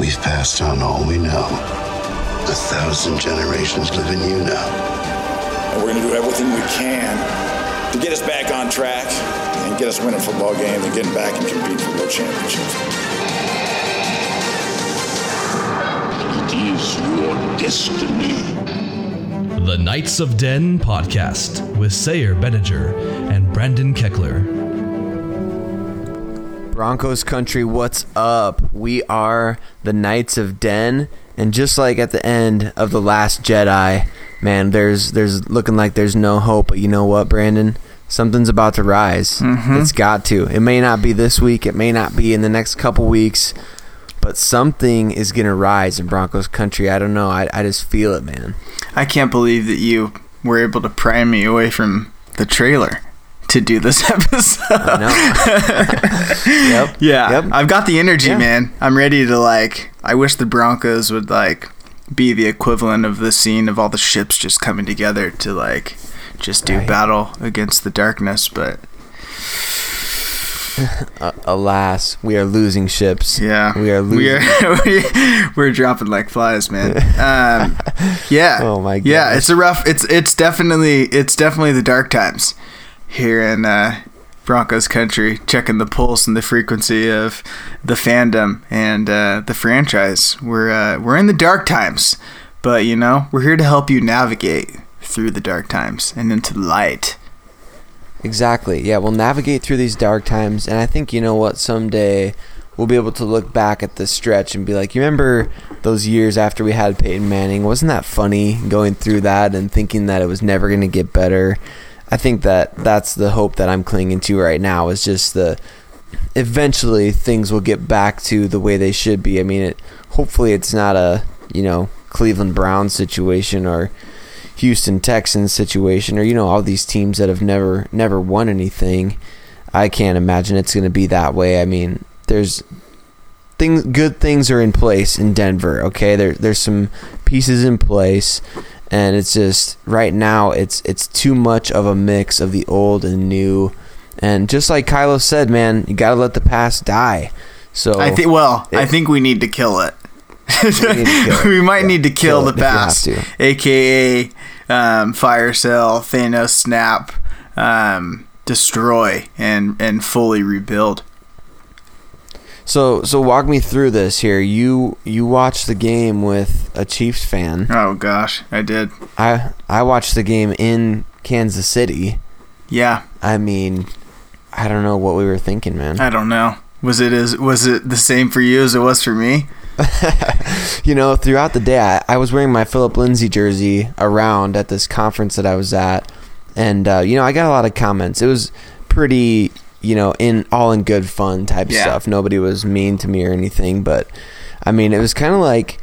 We've passed on all we know. A thousand generations live in you now. And we're going to do everything we can to get us back on track and get us winning football games and getting back and compete for world championships. It is your destiny. The Knights of Den podcast with Sayre Bedinger and Brandon Keckler. Broncos country, what's up? We are the Knights of Den, and just like at the end of the Last Jedi, man, there's there's looking like there's no hope. But you know what, Brandon? Something's about to rise. Mm-hmm. It's got to. It may not be this week. It may not be in the next couple weeks, but something is gonna rise in Broncos country. I don't know. I I just feel it, man. I can't believe that you were able to pry me away from the trailer to do this episode. Yep. Yeah, Yep. I've got the energy, Yeah. man. I'm ready to like. I wish the Broncos would like be the equivalent of the scene of all the ships just coming together to like just do Right. battle against the darkness. But alas, we are losing ships. yeah, We are we losing. are we're dropping like flies, man. Um, yeah. Oh my god. Yeah, it's a rough. It's it's definitely it's definitely the dark times here in uh, Broncos country. Checking the pulse and the frequency of the fandom and uh, the franchise. We're uh, we're in the dark times, but you know we're here to help you navigate through the dark times and into the light. Exactly. Yeah, we'll navigate through these dark times, and I think you know what. Someday we'll be able to look back at this stretch and be like, "You remember those years after we had Peyton Manning? Wasn't that funny going through that and thinking that it was never going to get better?" I think that that's the hope that I'm clinging to right now. Is just the eventually things will get back to the way they should be. I mean, it, hopefully it's not a you know Cleveland Browns situation or Houston Texans situation or you know all these teams that have never never won anything. I can't imagine it's going to be that way. I mean, there's things good things are in place in Denver, okay? There there's some pieces in place and it's just right now it's it's too much of a mix of the old and new. And just like Kylo said, man, you got to let the past die. So I think. Well, I think we need to kill it. need to kill it. we might Yeah, need to kill, kill the if you have past, aka um, fire sale, Thanos snap, um, destroy, and and fully rebuild. So so walk me through this here. You you watched the game with a Chiefs fan. Oh gosh, I did. I I watched the game in Kansas City. Yeah, I mean, I don't know what we were thinking, man. I don't know. Was it as was it the same for you as it was for me? you know, throughout the day, I, I was wearing my Phillip Lindsay jersey around at this conference that I was at, and uh, you know, I got a lot of comments. It was pretty, you know, in all in good fun type Yeah. stuff. Nobody was mean to me or anything, but I mean, it was kind of like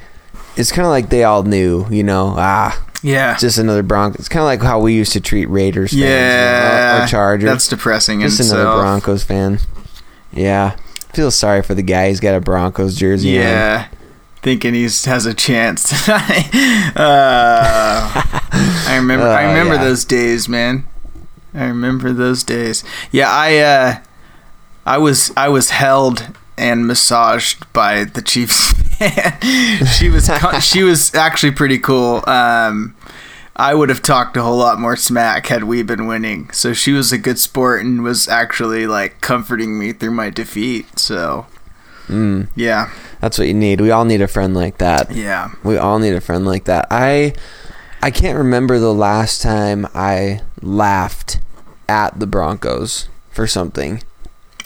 it's kind of like they all knew, you know, ah, Yeah, just another Broncos. It's kind of like how we used to treat Raiders fans, you know, yeah, or Chargers. That's depressing. in just another itself. Broncos fan. Yeah, feel sorry for the guy. He's got a Broncos jersey. on. Yeah, thinking he has a chance tonight. uh, I remember. I Oh, remember yeah. those days, man. I remember those days. Yeah, I. Uh, I was. I was held and massaged by the Chiefs fan. she was. she was actually pretty cool. Um, I would have talked a whole lot more smack had we been winning. So she was a good sport and was actually like comforting me through my defeat. So Mm, yeah, that's what you need. We all need a friend like that. yeah. We all need a friend like that. I I can't remember the last time I laughed at the Broncos for something.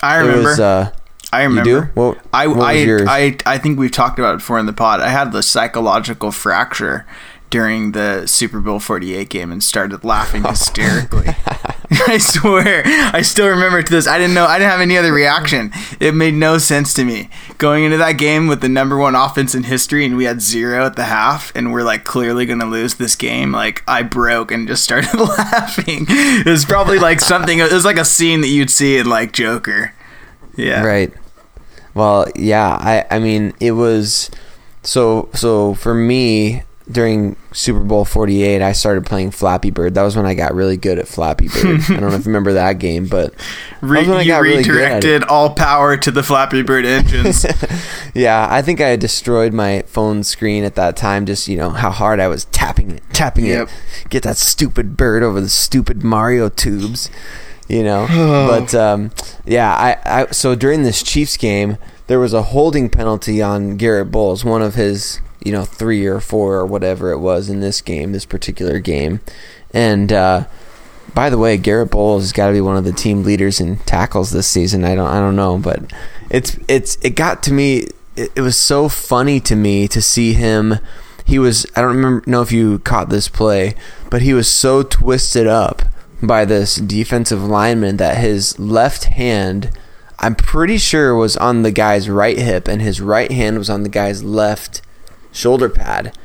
I remember. was uh I remember. do? What, I what I? I I think we've talked about it before in the pod. I had the psychological fracture during the Super Bowl 48 game and started laughing hysterically. I swear. I still remember to this. I didn't know I didn't have any other reaction. It made no sense to me. Going into that game with the number 1 offense in history and we had 0 at the half and we're like clearly going to lose this game, like I broke and just started laughing. It was probably like something it was like a scene that you'd see in like Joker. Yeah. Right. Well, yeah. I I mean, it was so so for me. During Super Bowl 48, I started playing Flappy Bird. That was when I got really good at Flappy Bird. I don't know if you remember that game, but Re- I you got really good at it. redirected all power to the Flappy Bird engines. Yeah, I think I had destroyed my phone screen at that time. Just you know how hard I was tapping it, tapping Yep. it, get that stupid bird over the stupid Mario tubes. You know, but um, yeah, I, I so during this Chiefs game, there was a holding penalty on Garett Bolles, one of his you know three or four or whatever it was in this game, this particular game, and. uh by the way, Garett Bolles has got to be one of the team leaders in tackles this season. I don't, I don't know, but it's, it's, it got to me. It, it was so funny to me to see him. He was, I don't remember, know if you caught this play, but he was so twisted up by this defensive lineman that his left hand, I'm pretty sure, was on the guy's right hip, and his right hand was on the guy's left shoulder pad.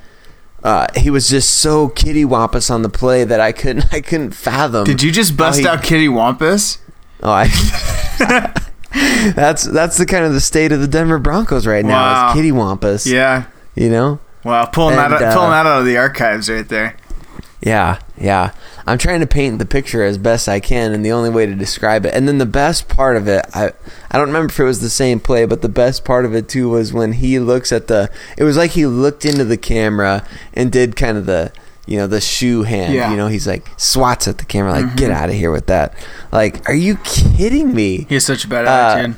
Uh, he was just so kitty wampus on the play that I couldn't I couldn't fathom. Did you just bust he- out Kitty Wampus? Oh, I. that's that's the kind of the state of the Denver Broncos right now. Wow. Is kitty wampus. Yeah. You know. Wow, pulling that And, out, uh, pulling that out of the archives right there. Yeah, yeah. I'm trying to paint the picture as best I can, and the only way to describe it. And then the best part of it, I I don't remember if it was the same play, but the best part of it too was when he looks at the. It was like he looked into the camera and did kind of the. You know the shoe hand. Yeah. You know he's like swats at the camera, like get out of here with that. Like, are you kidding me? he's such a bad Uh, attitude.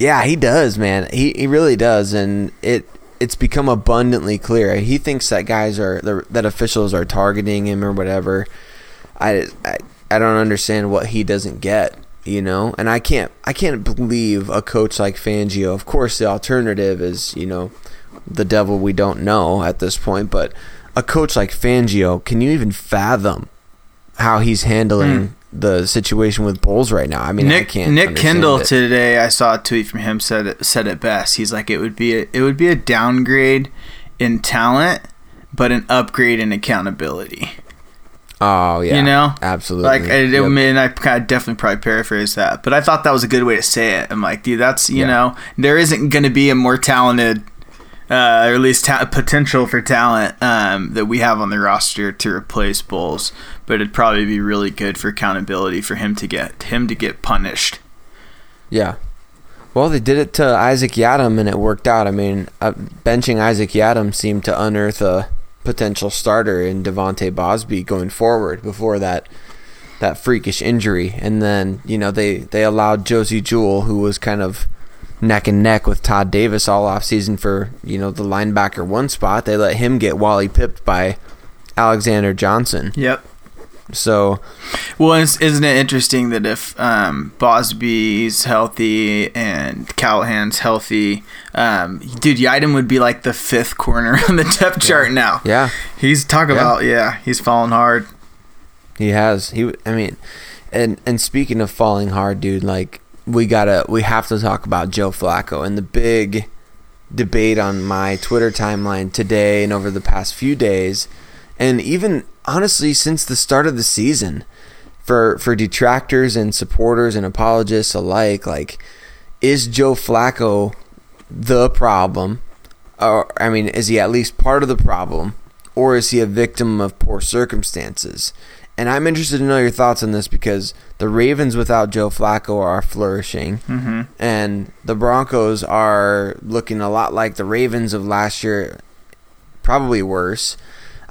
Yeah, he does, man. He he really does, and it it's become abundantly clear. He thinks that guys are that officials are targeting him or whatever. I, I I don't understand what he doesn't get, you know. And I can't I can't believe a coach like Fangio. Of course, the alternative is you know the devil we don't know at this point, but a coach like Fangio, can you even fathom how he's handling hmm. the situation with Bolles right now? I mean, I Nick can't. Nick Kendall it. today, I saw a tweet from him said it, said it best. He's like, it would be a, it would be a downgrade in talent, but an upgrade in accountability. Oh yeah, You know? absolutely. Like, I, Yep. I mean, I kind of definitely probably paraphrase that, but I thought that was a good way to say it. I'm like, dude, that's you Yeah. know, there isn't going to be a more talented, uh, or at least ta- potential for talent um, that we have on the roster to replace Bolles, but it'd probably be really good for accountability for him to get him to get punished. yeah. Well, they did it to Isaac Yiadom, and it worked out. I mean, uh, benching Isaac Yiadom seemed to unearth a potential starter in De'Vante Bausby going forward before that that freakish injury, and then you know they they allowed Josey Jewell, who was kind of neck and neck with Todd Davis all off season for you know the linebacker one spot. They let him get Wally pipped by Alexander Johnson. Yep. So Well, is- isn't it interesting that if um, Bausby's healthy and Callahan's healthy, um, dude, Yiadom would be like the fifth corner on the depth chart now. yeah, He's talk Yeah. about yeah, he's falling hard. He has. He. I mean, and and speaking of falling hard, dude, like we gotta, we have to talk about Joe Flacco and the big debate on my Twitter timeline today and over the past few days, and even honestly since the start of the season, for for detractors and supporters and apologists alike, like is Joe Flacco the problem? Or I mean, is he at least part of the problem, or is he a victim of poor circumstances? And I'm interested to know your thoughts on this because the Ravens without Joe Flacco are flourishing, Mm-hmm. and the Broncos are looking a lot like the Ravens of last year, probably worse.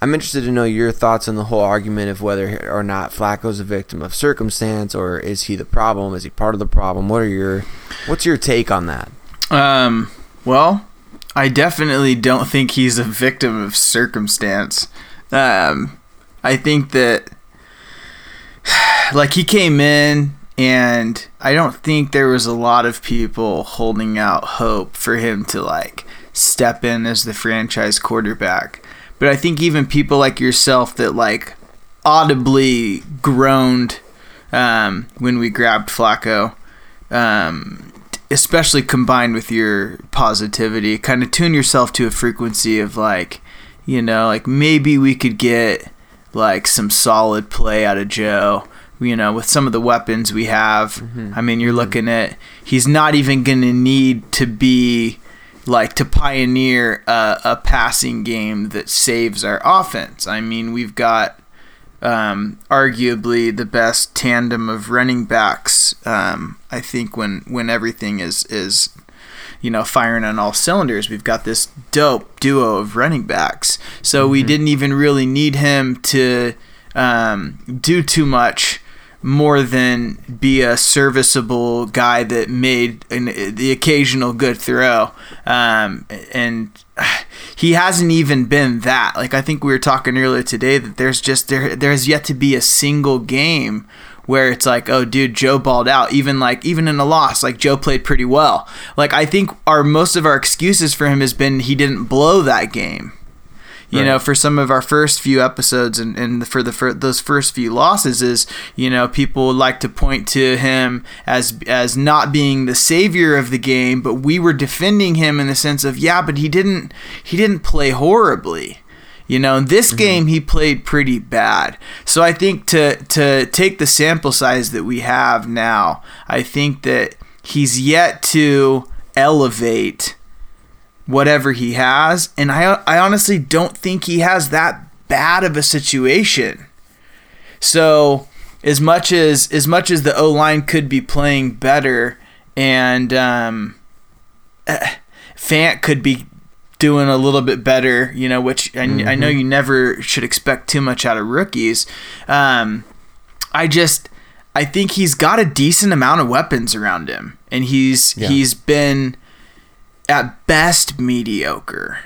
I'm interested to know your thoughts on the whole argument of whether or not Flacco's a victim of circumstance or is he the problem? Is he part of the problem? What are your what's your take on that? Um, well, I definitely don't think he's a victim of circumstance. Um, I think that like he came in and I don't think there was a lot of people holding out hope for him to like step in as the franchise quarterback. But I think even people like yourself that like audibly groaned um, when we grabbed Flacco, um, especially combined with your positivity, kind of tune yourself to a frequency of like, you know, like maybe we could get like some solid play out of Joe. You know, with some of the weapons we have. I mean, you're looking at he's not even going to need to be like to pioneer a, a passing game that saves our offense. I mean, we've got um, arguably the best tandem of running backs. Um, I think when when everything is is you know firing on all cylinders, we've got this dope duo of running backs. So mm-hmm. we didn't even really need him to um, do too much more than be a serviceable guy that made an, the occasional good throw. Um, and he hasn't even been that. Like I think we were talking earlier today that there's just there there's yet to be a single game where it's like, oh, dude, Joe balled out. Even like even in a loss, like Joe played pretty well. Like I think our most of our excuses for him has been he didn't blow that game you right. know for some of our first few episodes and, and for the for those first few losses is you know people like to point to him as as not being the savior of the game but we were defending him in the sense of yeah but he didn't he didn't play horribly you know, in this mm-hmm. game he played pretty bad. So I think to to take the sample size that we have now, I think that he's yet to elevate whatever he has. And I, I honestly don't think he has that bad of a situation. So as much as as much as the O line could be playing better, and um, Fant could be doing a little bit better, you know, which I, mm-hmm. I know you never should expect too much out of rookies. Um, I just I think he's got a decent amount of weapons around him, and he's yeah. he's been at best mediocre.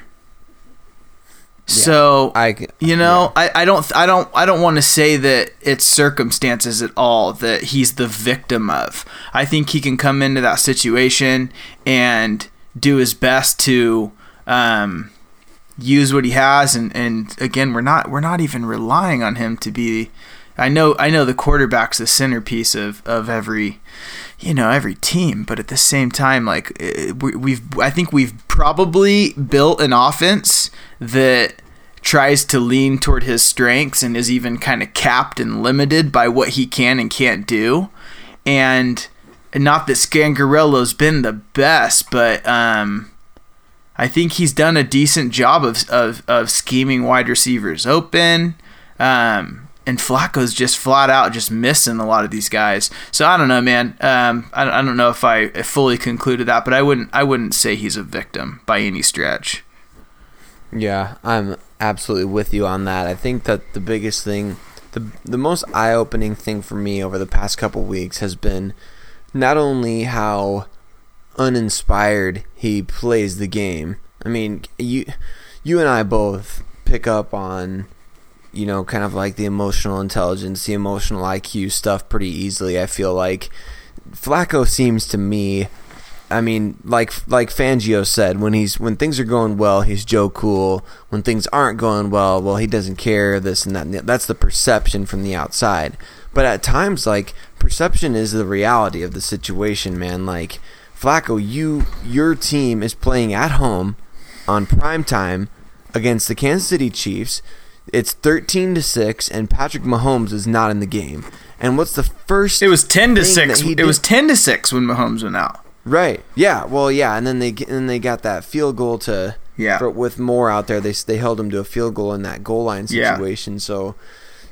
Yeah, so I, you know, yeah. I, I don't, I don't, I don't want to say that it's circumstances at all that he's the victim of. I think he can come into that situation and do his best to um, use what he has, and and again, we're not, we're not even relying on him to be. I know, I know the quarterback's the centerpiece of of every you know every team but at the same time like eh, we've i think we've probably built an offense that tries to lean toward his strengths and is even kind of capped and limited by what he can and can't do and not that Scangarello's been the best but um I think he's done a decent job of, of, of scheming wide receivers open. Um, and Flacco's just flat out just missing a lot of these guys. So I don't know, man. Um, I, I don't know if I fully concluded that, but I wouldn't I wouldn't say he's a victim by any stretch. Yeah, I'm absolutely with you on that. I think that the biggest thing, the the most eye opening thing for me over the past couple weeks has been not only how uninspired he plays the game. I mean, you you and I both pick up on you know, kind of like the emotional intelligence, the emotional IQ stuff pretty easily. I feel like Flacco seems to me, I mean, like like Fangio said, when he's when things are going well, he's Joe Cool. When things aren't going well, well, he doesn't care. This and that. And that's the perception from the outside. But at times, like perception is the reality of the situation, man. Like Flacco, you your team is playing at home on prime time against the Kansas City Chiefs it's 13 to 6 and Patrick Mahomes is not in the game. And what's the first It was 10 to 6. It was 10 to 6 when Mahomes went out. Right. Yeah. Well, yeah, and then they and they got that field goal to yeah. For, with more out there, they they held him to a field goal in that goal line situation. Yeah. So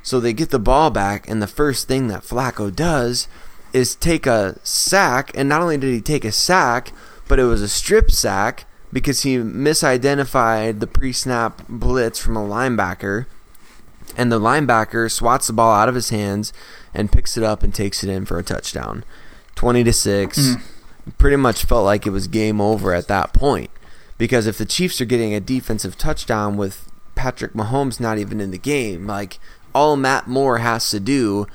so they get the ball back and the first thing that Flacco does is take a sack, and not only did he take a sack, but it was a strip sack because he misidentified the pre-snap blitz from a linebacker and the linebacker swats the ball out of his hands and picks it up and takes it in for a touchdown. 20 to 6 mm. pretty much felt like it was game over at that point because if the Chiefs are getting a defensive touchdown with Patrick Mahomes not even in the game like all Matt Moore has to do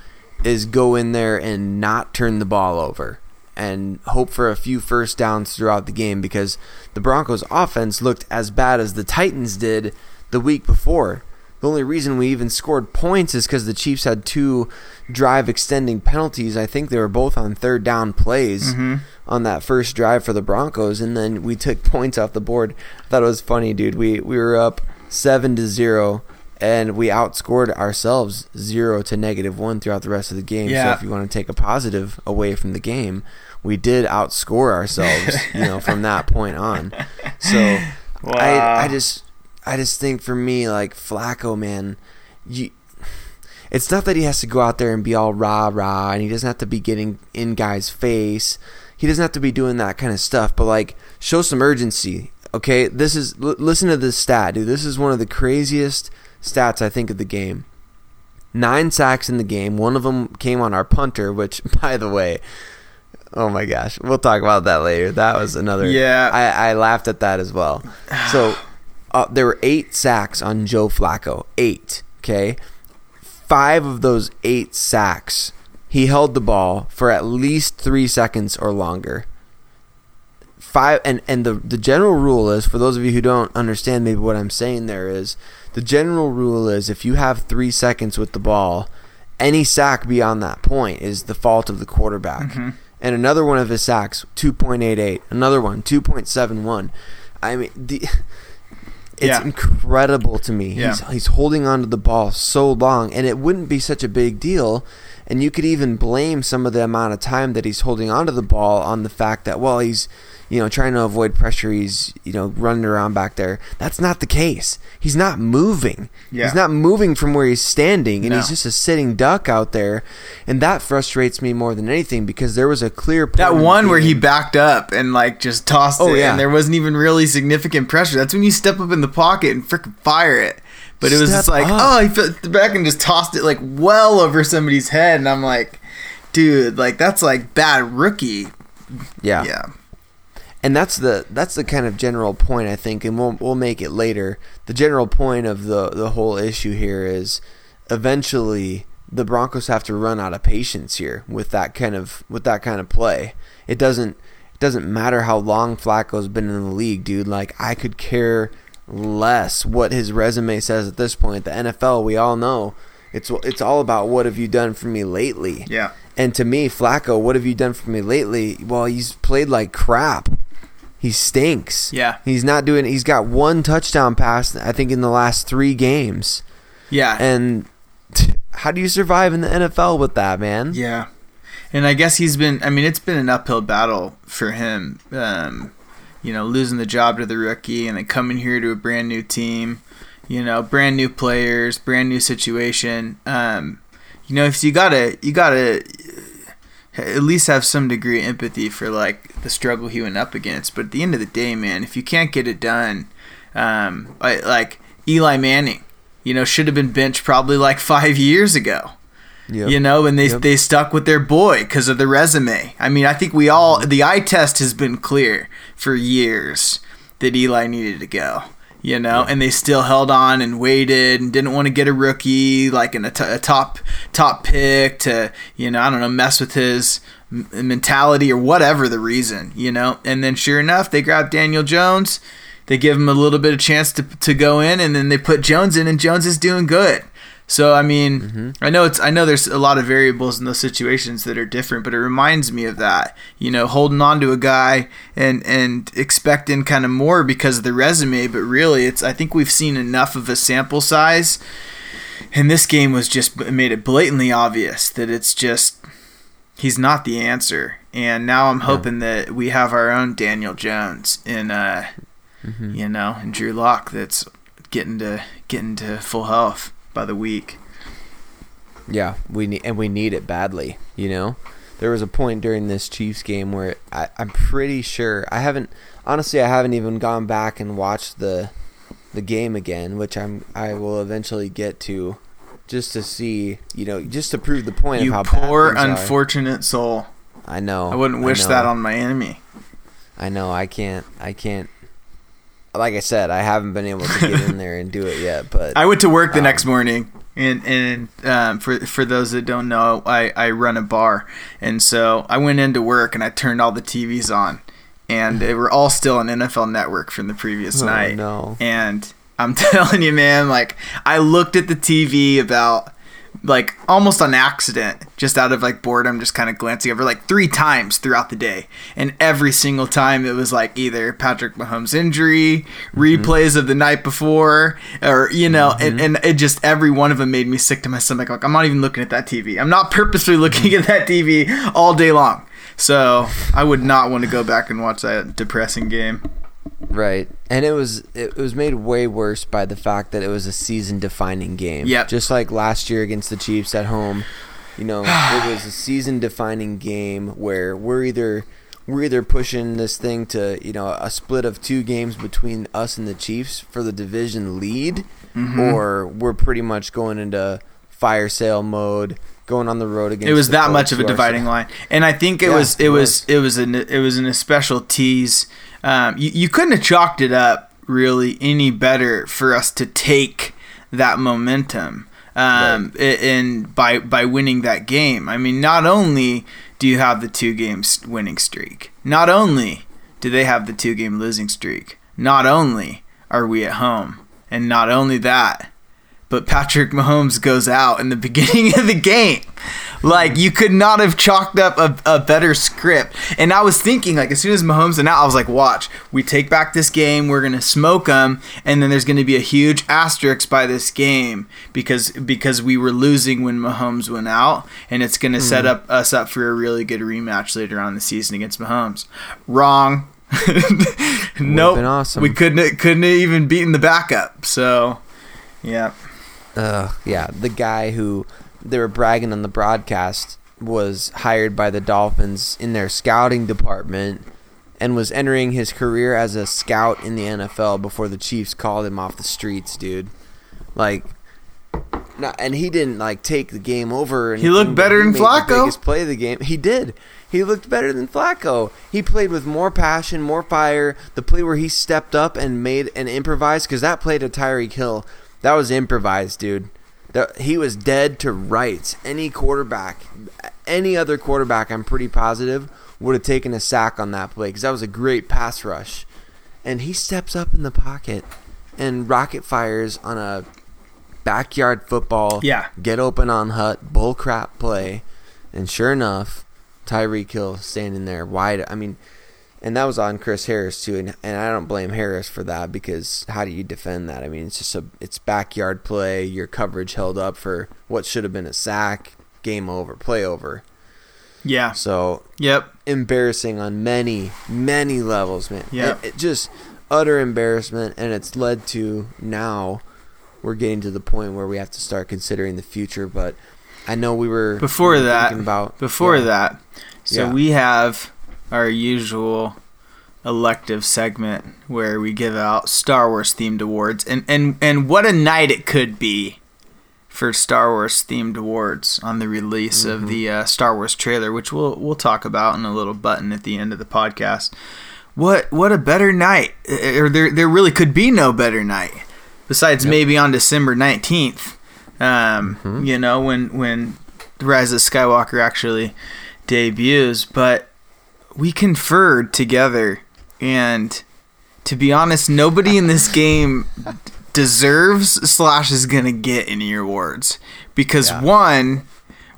is go in there and not turn the ball over and hope for a few first downs throughout the game because the Broncos offense looked as bad as the Titans did the week before. The only reason we even scored points is because the Chiefs had two drive extending penalties. I think they were both on third down plays mm-hmm. on that first drive for the Broncos, and then we took points off the board. I thought it was funny, dude. We we were up seven to zero and we outscored ourselves zero to negative one throughout the rest of the game. Yeah. So if you want to take a positive away from the game, we did outscore ourselves, you know, from that point on. So Wow. I I just I just think for me like Flacco, man, you. It's not that he has to go out there and be all rah rah, and he doesn't have to be getting in guys' face. He doesn't have to be doing that kind of stuff. But like, show some urgency. Okay, this is l- listen to this stat, dude. This is one of the craziest stats I think of the game. Nine sacks in the game. One of them came on our punter, which, by the way, oh my gosh, we'll talk about that later. That was another. Yeah. I, I laughed at that as well. So uh, there were eight sacks on Joe Flacco. Eight. Okay, five of those eight sacks, he held the ball for at least three seconds or longer. Five and and the the general rule is for those of you who don't understand maybe what I'm saying there is the general rule is if you have three seconds with the ball, any sack beyond that point is the fault of the quarterback. And another one of his sacks, two point eight eight. Another one, two point seven one. I mean the. It's Yeah. incredible to me. Yeah. He's he's holding on to the ball so long, and it wouldn't be such a big deal. And you could even blame some of the amount of time that he's holding on to the ball on the fact that well he's you know trying to avoid pressure. He's you know running around back there. That's not the case. He's not moving. Yeah. He's not moving from where he's standing, and No. he's just a sitting duck out there. And that frustrates me more than anything because there was a clear point That one where he backed up and like just tossed Oh, it, yeah. and there wasn't even really significant pressure. That's when you step up in the pocket and freaking fire it. But it was Step just like, up. oh, he flipped back and just tossed it like well over somebody's head, and I'm like, dude, like that's like bad rookie. yeah. Yeah, and that's the that's the kind of general point I think, and we'll we'll make it later. The general point of the the whole issue here is eventually the Broncos have to run out of patience here with that kind of with that kind of play. It doesn't it doesn't matter how long Flacco's been in the league, dude. Like I could care less what his resume says at this point. The NFL, we all know, it's it's all about what have you done for me lately. yeah, And to me, Flacco, what have you done for me lately? Well, he's played like crap. He stinks. Yeah. He's not doing he's got one touchdown pass I think in the last 3 games. yeah, And how do you survive in the NFL with that, man? yeah. And I guess he's been. I mean, it's been an uphill battle for him. Um, you know, losing the job to the rookie and then coming here to a brand new team. You know, brand new players, brand new situation. Um, you know, if you gotta, you gotta at least have some degree of empathy for like the struggle he went up against. But at the end of the day, man, if you can't get it done, um, I, like Eli Manning, you know, should have been benched probably like five years ago. Yep. You know, and they Yep. they stuck with their boy because of the resume. I mean, I think we all the eye test has been clear for years that Eli needed to go. You know, and they still held on and waited and didn't want to get a rookie like in a, t- a top top pick to you know I don't know mess with his m- mentality or whatever the reason. You know, and then sure enough they grabbed Daniel Jones. They give him a little bit of chance to to go in, and then they put Jones in, and Jones is doing good. So I mean, I know it's I know there's a lot of variables in those situations that are different, but it reminds me of that. You know, holding on to a guy and and expecting kind of more because of the resume, but really it's I think we've seen enough of a sample size. And this game was just made it blatantly obvious that it's just he's not the answer. And now I'm hoping that we have our own Daniel Jones in uh you know, and Drew Lock that's getting to getting to full health by the week. Yeah, we need and we need it badly. You know, there was a point during this Chiefs game where I, I'm pretty sure I haven't honestly I haven't even gone back and watched the the game again, which I'm I will eventually get to, just to see you know just to prove the point You of how poor, things are. unfortunate soul. I know. I wouldn't wish know, that on my enemy. I know. I can't. I can't. Like I said, I haven't been able to get in there and do it yet. But I went to work the Um, next morning, and and um, for for those that don't know, I I run a bar, and so I went into work and I turned all the TVs on, and they were all still on NFL Network from the previous Oh, night. no. And I'm telling you, man, like I looked at the TV about like almost on accident, just out of like boredom, just kind of glancing over like three times throughout the day. And every single time it was like either Patrick Mahomes' injury, replays of the night before, or you know, and, mm-hmm. and it just every one of them made me sick to my stomach. Like I'm not even looking at that TV. I'm not purposely looking at that TV all day long. So I would not want to go back and watch that depressing game. Right, and it was it was made way worse by the fact that it was a season-defining game. Yep. just like last year against the Chiefs at home. You know, it was a season-defining game where we're either we're either pushing this thing to you know a split of two games between us and the Chiefs for the division lead, Mm-hmm. or we're pretty much going into fire sale mode, going on the road against. it was that much of a dividing line, and I think it Yeah, was it it was it was an it was an especial tease. Um, you, you couldn't have chalked it up really any better for us to take that momentum. Um, i- and by by winning that game, I mean not only do you have the two games winning streak, not only do they have the two game losing streak, not only are we at home, and not only that, but Patrick Mahomes goes out in the beginning of the game. Like you could not have chalked up a, a better script. And I was thinking, like as soon as Mahomes went out, I was like, "Watch, we take back this game. We're gonna smoke them, and then there's gonna be a huge asterisk by this game because because we were losing when Mahomes went out, and it's gonna mm-hmm. set up us up for a really good rematch later on in the season against Mahomes." Wrong. nope. awesome. We couldn't couldn't have even beaten the backup. So, yeah. Ugh, yeah, the guy who they were bragging on the broadcast was hired by the Dolphins in their scouting department and was entering his career as a scout in the NFL before the Chiefs called him off the streets, dude. Like, no, and he didn't like take the game over. And He looked better than made the Flacco. biggest play of the game. He did. He looked better than Flacco. He played with more passion, more fire. The play where he stepped up and made an improvised because that play to Tyreek Hill, that was improvised, dude. That- he was dead to rights. Any quarterback, any other quarterback, I'm pretty positive would have taken a sack on that play because that was a great pass rush. And he steps up in the pocket and rocket fires on a backyard football. Yeah. Get open on hut bull crap play, and sure enough, Tyreek Hill standing there wide. I mean, and that was on Chris Harris too, and, and I don't blame Harris for that because how do you defend that? I mean, it's just a it's backyard play. Your coverage held up for what should have been a sack. Game over, play over. Yeah. So Yep. embarrassing on many, many levels, man. Yeah. It, it just utter embarrassment, and it's led to now we're getting to the point where we have to start considering the future. But I know we were Before we were that, about before yeah. that, so Yeah. we have our usual elective segment where we give out Star Wars themed awards, and and and what a night it could be for Star Wars themed awards on the release of the uh, Star Wars trailer, which we'll we'll talk about in a little button at the end of the podcast. What what a better night, Uh, or there there really could be no better night besides maybe on December nineteenth. Um, You know when when Rise of Skywalker actually debuts, but we conferred together, and to be honest, nobody in this game deserves slash is gonna get any awards. Because one,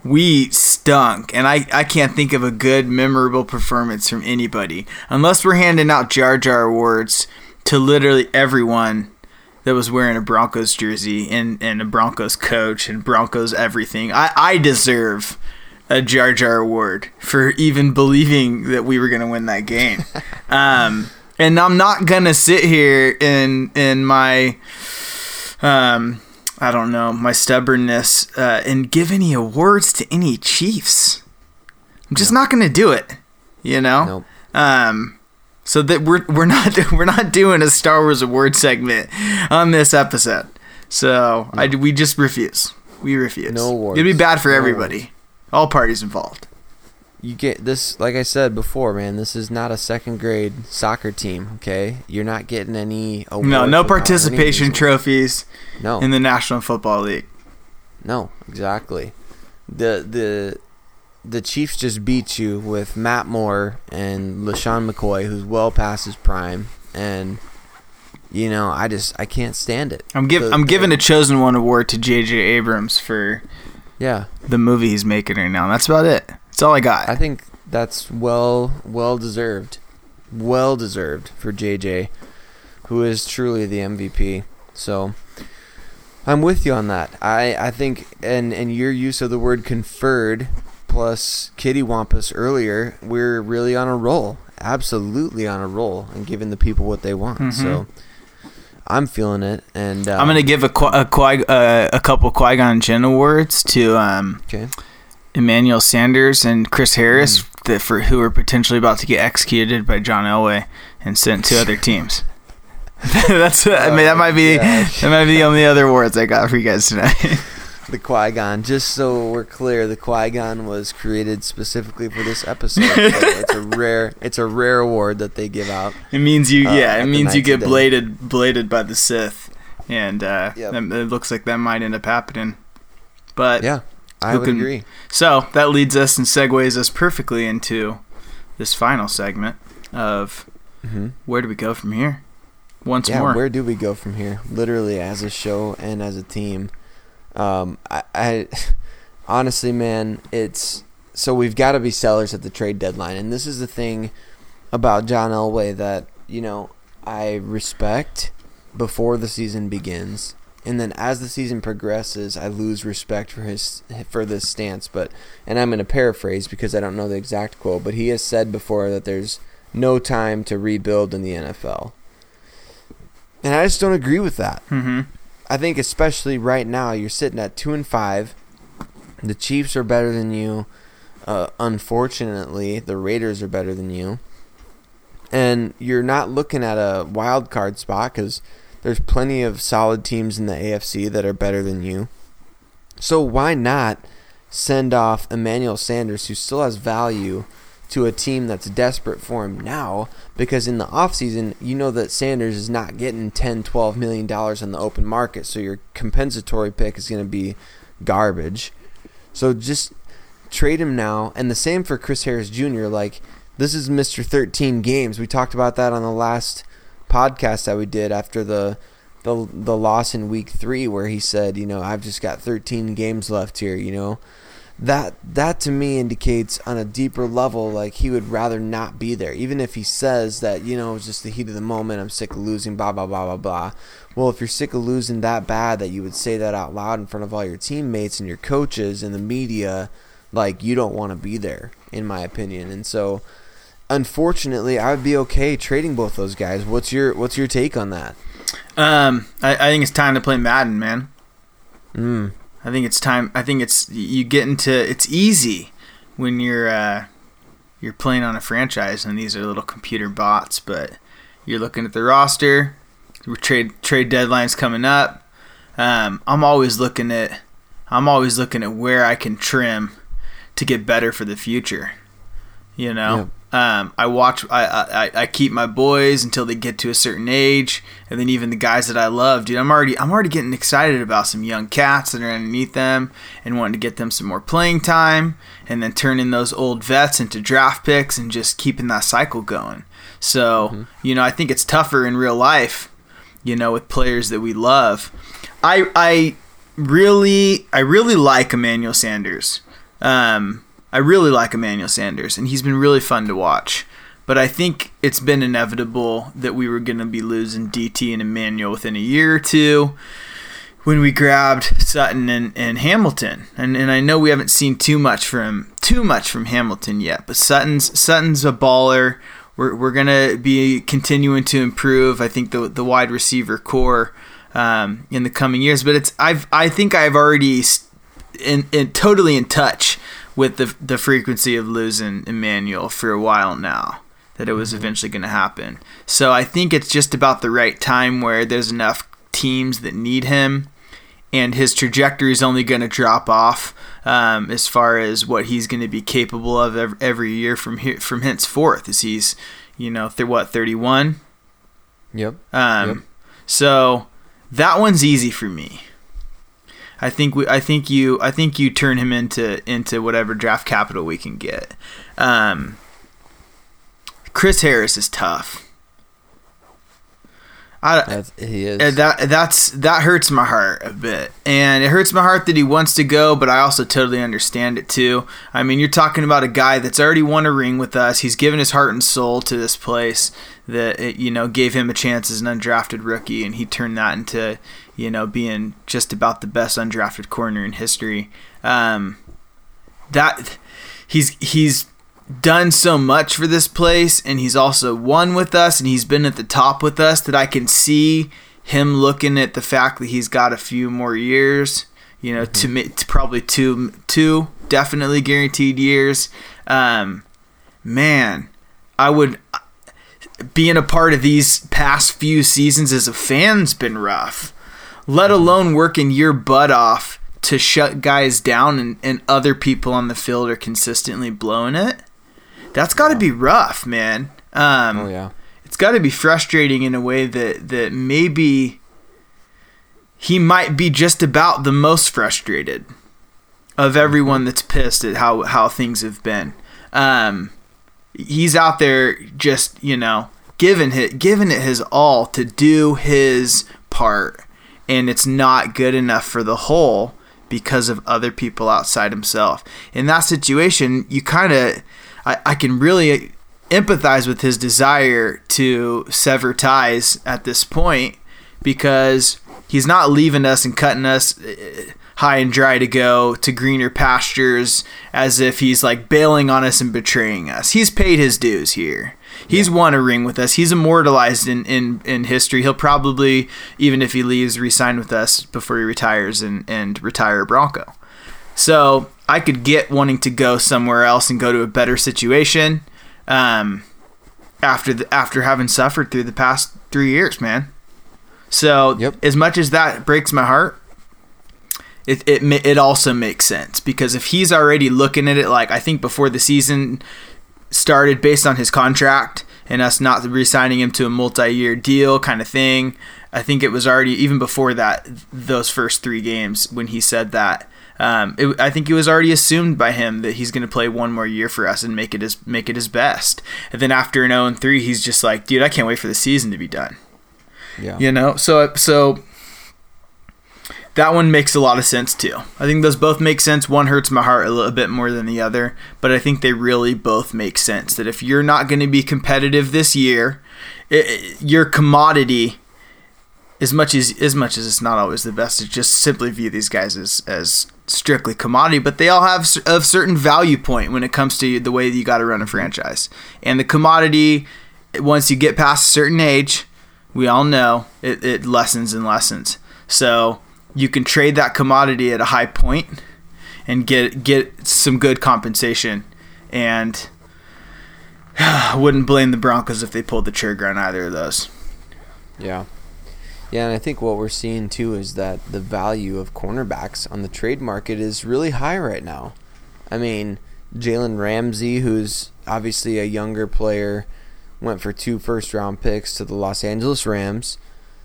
we stunk, and I I can't think of a good memorable performance from anybody. Unless we're handing out Jar Jar awards to literally everyone that was wearing a Broncos jersey and, and a Broncos coach and Broncos everything. I, I deserve a Jar Jar award for even believing that we were going to win that game. um, and I'm not going to sit here in in my um I don't know, my stubbornness uh, and give any awards to any Chiefs. I'm just not going to do it, you know? Nope. Um, so that we're we're not we're not doing a Star Wars award segment on this episode. So I we just refuse. We refuse. No awards. It'd be bad for No everybody, all parties involved. You get this, like I said before, man. This is not a second grade soccer team. Okay, you're not getting any. No, no participation trophies No, in the National Football League. No, exactly. The the the Chiefs just beat you with Matt Moore and LeSean McCoy, who's well past his prime, and you know I just I can't stand it. I'm give The- I'm giving a chosen one award to J.J. Abrams for yeah. the movie he's making right now. That's about it. That's all I got. I think that's well well deserved, well deserved for JJ, who is truly the MVP. So I'm with you on that. I I think and and your use of the word conferred plus Kitty Wampus earlier, we're really on a roll. absolutely on a roll and giving the people what they want. So mm-hmm. I'm feeling it, and uh. I'm gonna give a Qui- a, Qui- uh, a couple Qui Gon Jinn awards to um, okay. Emmanuel Sanders and Chris Harris Mm. that for who are potentially about to get executed by John Elway and sent to other teams. That's I mean that might be Oh that might be the only other awards I got for you guys tonight. The Qui Gon. Just so we're clear, the Qui Gon was created specifically for this episode. so it's a rare, it's a rare award that they give out. It means you, Uh, yeah. It means you get bladed, bladed by the Sith, and uh, Yep. that- it looks like that might end up happening. But Yeah, I would can- agree. so that leads us and segues us perfectly into this final segment of hmm where do we go from here? Once Yeah, more, where do we go from here? Literally, as a show and as a team. Um, I, I honestly, man, it's so we've got to be sellers at the trade deadline, and this is the thing about John Elway that you know I respect before the season begins, and then as the season progresses, I lose respect for his for this stance. But and I'm going to paraphrase because I don't know the exact quote, but he has said before that there's no time to rebuild in the NFL. And I just don't agree with that. hmm I think especially right now, you're sitting at two and five. The Chiefs are better than you. Uh, unfortunately, the Raiders are better than you. And you're not looking at a wild card spot because there's plenty of solid teams in the AFC that are better than you. So why not send off Emmanuel Sanders, who still has value, to a team that's desperate for him now? Because in the offseason, you know that Sanders is not getting 10, 12 million dollars on the open market, so your compensatory pick is going to be garbage. So just trade him now, and the same for Chris Harris Jr. Like this is Mr. 13 games. We talked about that on the last podcast that we did after the the the loss in week 3 where he said, you know, I've just got 13 games left here, you know. That that to me indicates on a deeper level like he would rather not be there even if he says that, you know, it was just the heat of the moment, I'm sick of losing blah blah blah blah blah. Well, if you're sick of losing that bad that you would say that out loud in front of all your teammates and your coaches and the media, like you don't want to be there in my opinion. And so unfortunately, I would be okay trading both those guys. What's your what's your take on that? Um, I, I think it's time to play Madden, man. Mm. I think it's time. I think it's you get into it's easy when you're uh, you're playing on a franchise and these are little computer bots, but you're looking at the roster. Trade trade deadlines coming up. Um, I'm always looking at I'm always looking at where I can trim to get better for the future. You know, um, I watch I, I I keep my boys until they get to a certain age, and then even the guys that I love, dude. I'm already I'm already getting excited about some young cats that are underneath them and wanting to get them some more playing time, and then turning those old vets into draft picks and just keeping that cycle going. So you know, I think it's tougher in real life, you know, with players that we love. I I really I really like Emmanuel Sanders. Um, I really like Emmanuel Sanders, and he's been really fun to watch. But I think it's been inevitable that we were going to be losing DT and Emmanuel within a year or two when we grabbed Sutton and, and Hamilton. And and I know we haven't seen too much from too much from Hamilton yet, but Sutton's Sutton's a baller. We're, we're gonna be continuing to improve. I think the the wide receiver corps um, in the coming years, but it's I've I think I've already in, in totally in touch with the the frequency of losing Emmanuel for a while now. That it was eventually going to happen. So I think it's just about the right time where there's enough teams that need him, and his trajectory is only going to drop off um, as far as what he's going to be capable of ev- every year from here from henceforth. As he's, you know, through what thirty one. Yep. Um, Yep. So that one's easy for me. I think we, I think you, I think you turn him into into whatever draft capital we can get. Um, Chris Harris is tough. I, That's, he is. that that's that hurts my heart a bit, and it hurts my heart that he wants to go. But I also totally understand it too. I mean, you're talking about a guy that's already won a ring with us. He's given his heart and soul to this place that it, you know gave him a chance as an undrafted rookie, and he turned that into you know being just about the best undrafted corner in history. Um, that he's he's done so much for this place and he's also won with us and he's been at the top with us that I can see him looking at the fact that he's got a few more years, you know, to, mi- to probably two two definitely guaranteed years. Um, man, I would being a part of these past few seasons as a fan's been rough. Let alone working your butt off to shut guys down and, and other people on the field are consistently blowing it. That's got to be rough, man. Um, Oh yeah. it's got to be frustrating in a way that that maybe he might be just about the most frustrated of everyone that's pissed at how how things have been. Um, he's out there just you know giving it giving it his all to do his part, and it's not good enough for the whole because of other people outside himself. In that situation, you kind of I, I can really empathize with his desire to sever ties at this point because he's not leaving us and cutting us uh, high and dry to go to greener pastures as if he's like bailing on us and betraying us. He's paid his dues here. He's won a ring with us. He's immortalized in, in, in history. He'll probably, even if he leaves, resign with us before he retires and, and retire Bronco. So I could get wanting to go somewhere else and go to a better situation um, after the, after having suffered through the past three years, man. So Yep. as much as that breaks my heart, it, it it also makes sense because if he's already looking at it like I think before the season started based on his contract and us not re-signing him to a multi-year deal kind of thing. I think it was already even before that those first three games when he said that. Um, it, I think it was already assumed by him that he's going to play one more year for us and make it his make it his best. And then after an 0 and 3, he's just like, dude, I can't wait for the season to be done. Yeah. You know, so so that one makes a lot of sense too. I think those both make sense. One hurts my heart a little bit more than the other, but I think they really both make sense. That if you're not going to be competitive this year, it, your commodity, as much as as much as it's not always the best to just simply view these guys as as strictly commodity, but they all have a certain value point when it comes to the way that you got to run a franchise. And the commodity, once you get past a certain age, we all know it, it lessens and lessens. So you can trade that commodity at a high point and get get some good compensation. And I wouldn't blame the Broncos if they pulled the trigger on either of those. Yeah. Yeah, and I think what we're seeing too is that the value of cornerbacks on the trade market is really high right now. I mean, Jalen Ramsey, who's obviously a younger player, went for two first round picks to the Los Angeles Rams.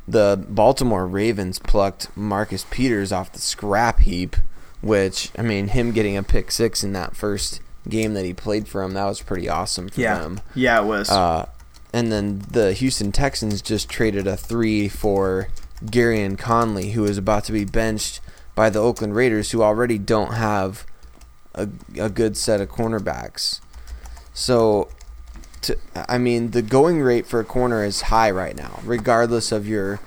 The Baltimore Ravens plucked Marcus Peters off the scrap heap, which, I mean, him getting a pick six in that first game that he played for him, that was pretty awesome for them. yeah, it was. Uh, and then the Houston Texans just traded a three for Gareon Conley, who is about to be benched by the Oakland Raiders, who already don't have a, a good set of cornerbacks. So, to, I mean, the going rate for a corner is high right now, regardless of your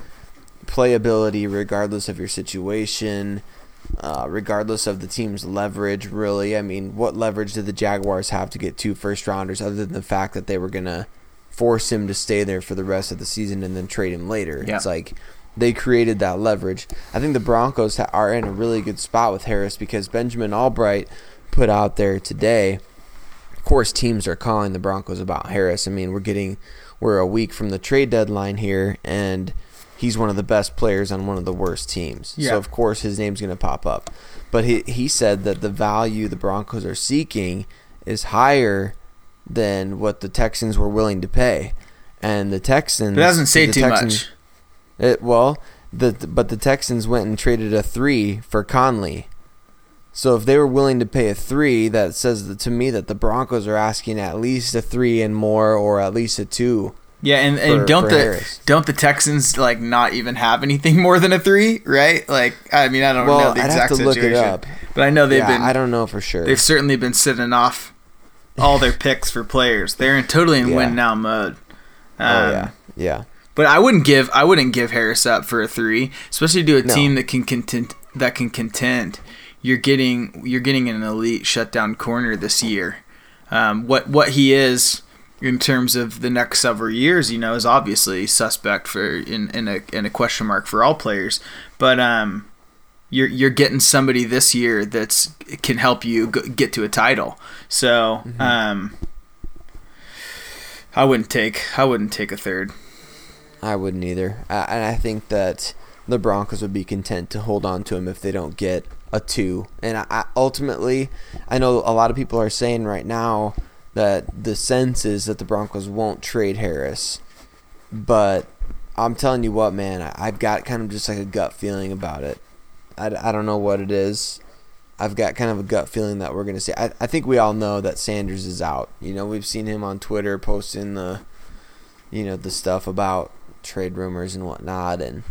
playability, regardless of your situation, uh, regardless of the team's leverage, really. I mean, what leverage did the Jaguars have to get two first rounders other than the fact that they were going to force him to stay there for the rest of the season and then trade him later? Yeah. It's like they created that leverage. I think the Broncos ha- are in a really good spot with Harris because Benjamin Albright put out there today. Of course, teams are calling the Broncos about Harris. I mean, we're getting we're a week from the trade deadline here, and he's one of the best players on one of the worst teams. Yeah. So of course his name's going to pop up. But he he said that the value the Broncos are seeking is higher than what the Texans were willing to pay, and the Texans. It doesn't say too Texans- much. It, well, the but the Texans went and traded a three for Conley. So if they were willing to pay a three, that says that, to me that the Broncos are asking at least a three and more, or at least a two. Yeah, and, and for- don't for the Harris. don't the Texans like not even have anything more than a three, right? Like, I mean, I don't Well, know the I'd exact have to look it situation, up. but I know they've yeah, been I don't know for sure. they've certainly been sitting off all their picks for players. They're in totally in Yeah. win now mode. oh Um, yeah, yeah, But I wouldn't give I wouldn't give Harris up for a three, especially to a No. team that can contend that can contend. You're getting you're getting an elite shutdown corner this year. um, what what he is in terms of the next several years, you know, is obviously suspect for in, in a in a question mark for all players. But um, you're you're getting somebody this year that's can help you get to a title. So um, I wouldn't take I wouldn't take a third. I wouldn't either. Uh, and I think that the Broncos would be content to hold on to him if they don't get a two. And I, I, ultimately, I know a lot of people are saying right now that the sense is that the Broncos won't trade Harris. But I'm telling you what, man, I, I've got kind of just like a gut feeling about it. I, I don't know what it is. I've got kind of a gut feeling that we're going to see. I, I think we all know that Sanders is out. You know, we've seen him on Twitter posting the, you know, the stuff about trade rumors and whatnot. And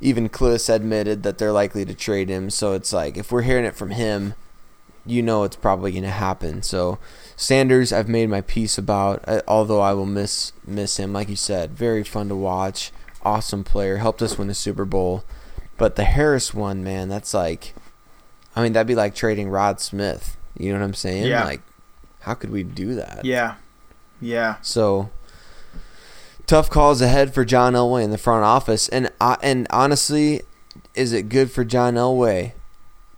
even Klis admitted that they're likely to trade him. So it's like, if we're hearing it from him, you know it's probably going to happen. So Sanders, I've made my peace about. uh, Although I will miss miss him, like you said, very fun to watch, awesome player, helped us win the Super Bowl. But the Harris one, man, that's like, I mean, that'd be like trading Rod Smith. You know what I'm saying? Yeah. Like, how could we do that? Yeah, yeah. So tough calls ahead for John Elway in the front office, and uh, and honestly, is it good for John Elway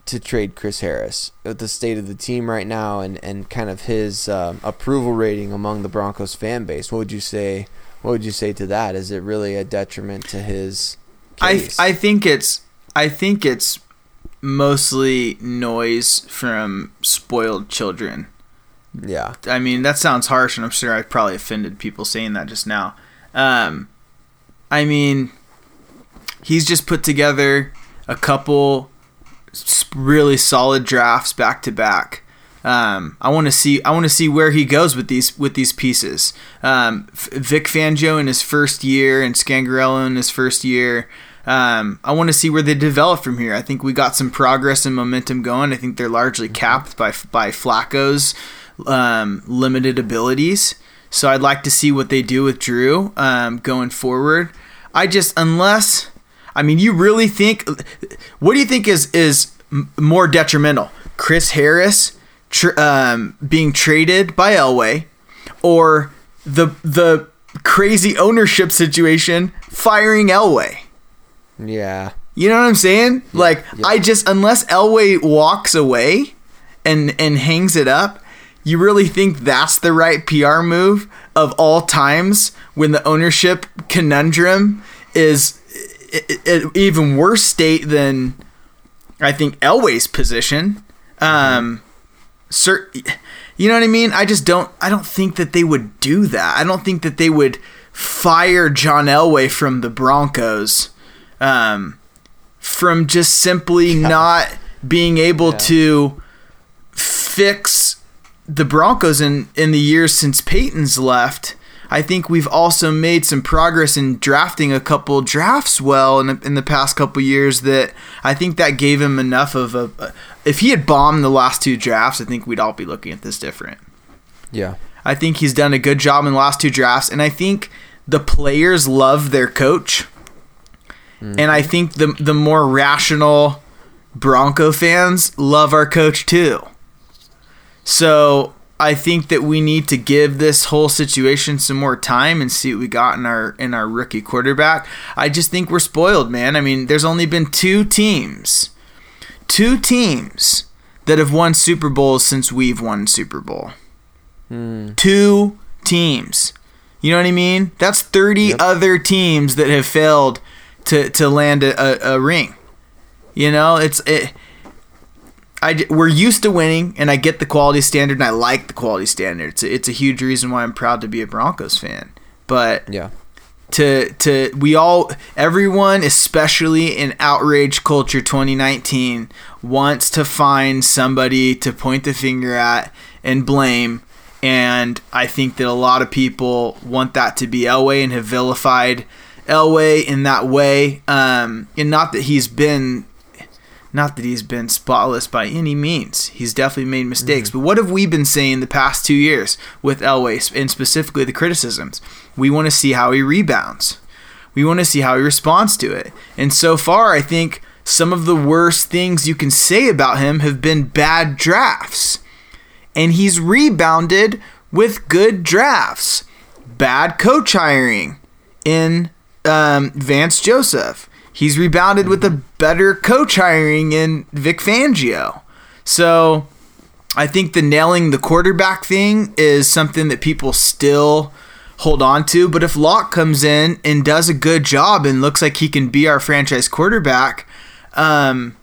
to trade Chris Harris with the state of the team right now and and kind of his um, approval rating among the Broncos fan base? What would you say? What would you say to that? Is it really a detriment to his I case? I think it's I think it's mostly noise from spoiled children. yeah, I mean, that sounds harsh, and I'm sure I probably offended people saying that just now. Um, I mean, he's just put together a couple really solid drafts back to back. Um, I want to see. I want to see where he goes with these with these pieces. Um, Vic Fangio in his first year and Scangarello in his first year. Um, I want to see where they develop from here. I think we got some progress and momentum going. I think they're largely capped by by Flacco's um, limited abilities. So I'd like to see what they do with Drew um, going forward. I just unless I mean you really think what do you think is is more detrimental? Chris Harris tr- um, being traded by Elway or the the crazy ownership situation firing Elway? yeah, You know what I'm saying? like yeah. I just unless Elway walks away and and hangs it up, you really think that's the right PR move of all times when the ownership conundrum is i- even worse state than I think Elway's position. Um cer- you know what I mean? I just don't I don't think that they would do that. I don't think that they would fire John Elway from the Broncos um, from just simply not being able to fix the Broncos in, in the years since Peyton's left. I think we've also made some progress in drafting a couple drafts well in, in the past couple years that I think that gave him enough of a. If he had bombed the last two drafts, I think we'd all be looking at this different. yeah, I think he's done a good job in the last two drafts, and I think the players love their coach. Mm-hmm. And I think the the more rational Bronco fans love our coach too. So I think that we need to give this whole situation some more time and see what we got in our in our rookie quarterback. I just think we're spoiled, man. I mean, there's only been two teams, two teams that have won Super Bowls since we've won Super Bowl. Hmm. Two teams. You know what I mean? That's 30 other teams that have failed to, to land a, a, a ring. You know, it's it. I we're used to winning, and I get the quality standard, and I like the quality standard. It's a, it's a huge reason why I'm proud to be a Broncos fan. But yeah, to to we all everyone especially in outrage culture 2019 wants to find somebody to point the finger at and blame and I think that a lot of people want that to be Elway and have vilified Elway in that way um, and not that he's been not that he's been spotless by any means. He's definitely made mistakes. But what have we been saying the past two years with Elway, and specifically the criticisms? We want to see how he rebounds. We want to see how he responds to it. And so far, I think some of the worst things you can say about him have been bad drafts. and he's rebounded with good drafts. Bad coach hiring in um, Vance Joseph. He's rebounded with a better coach hiring in Vic Fangio. So I think the nailing the quarterback thing is something that people still hold on to. But if Lock comes in and does a good job and looks like he can be our franchise quarterback, um,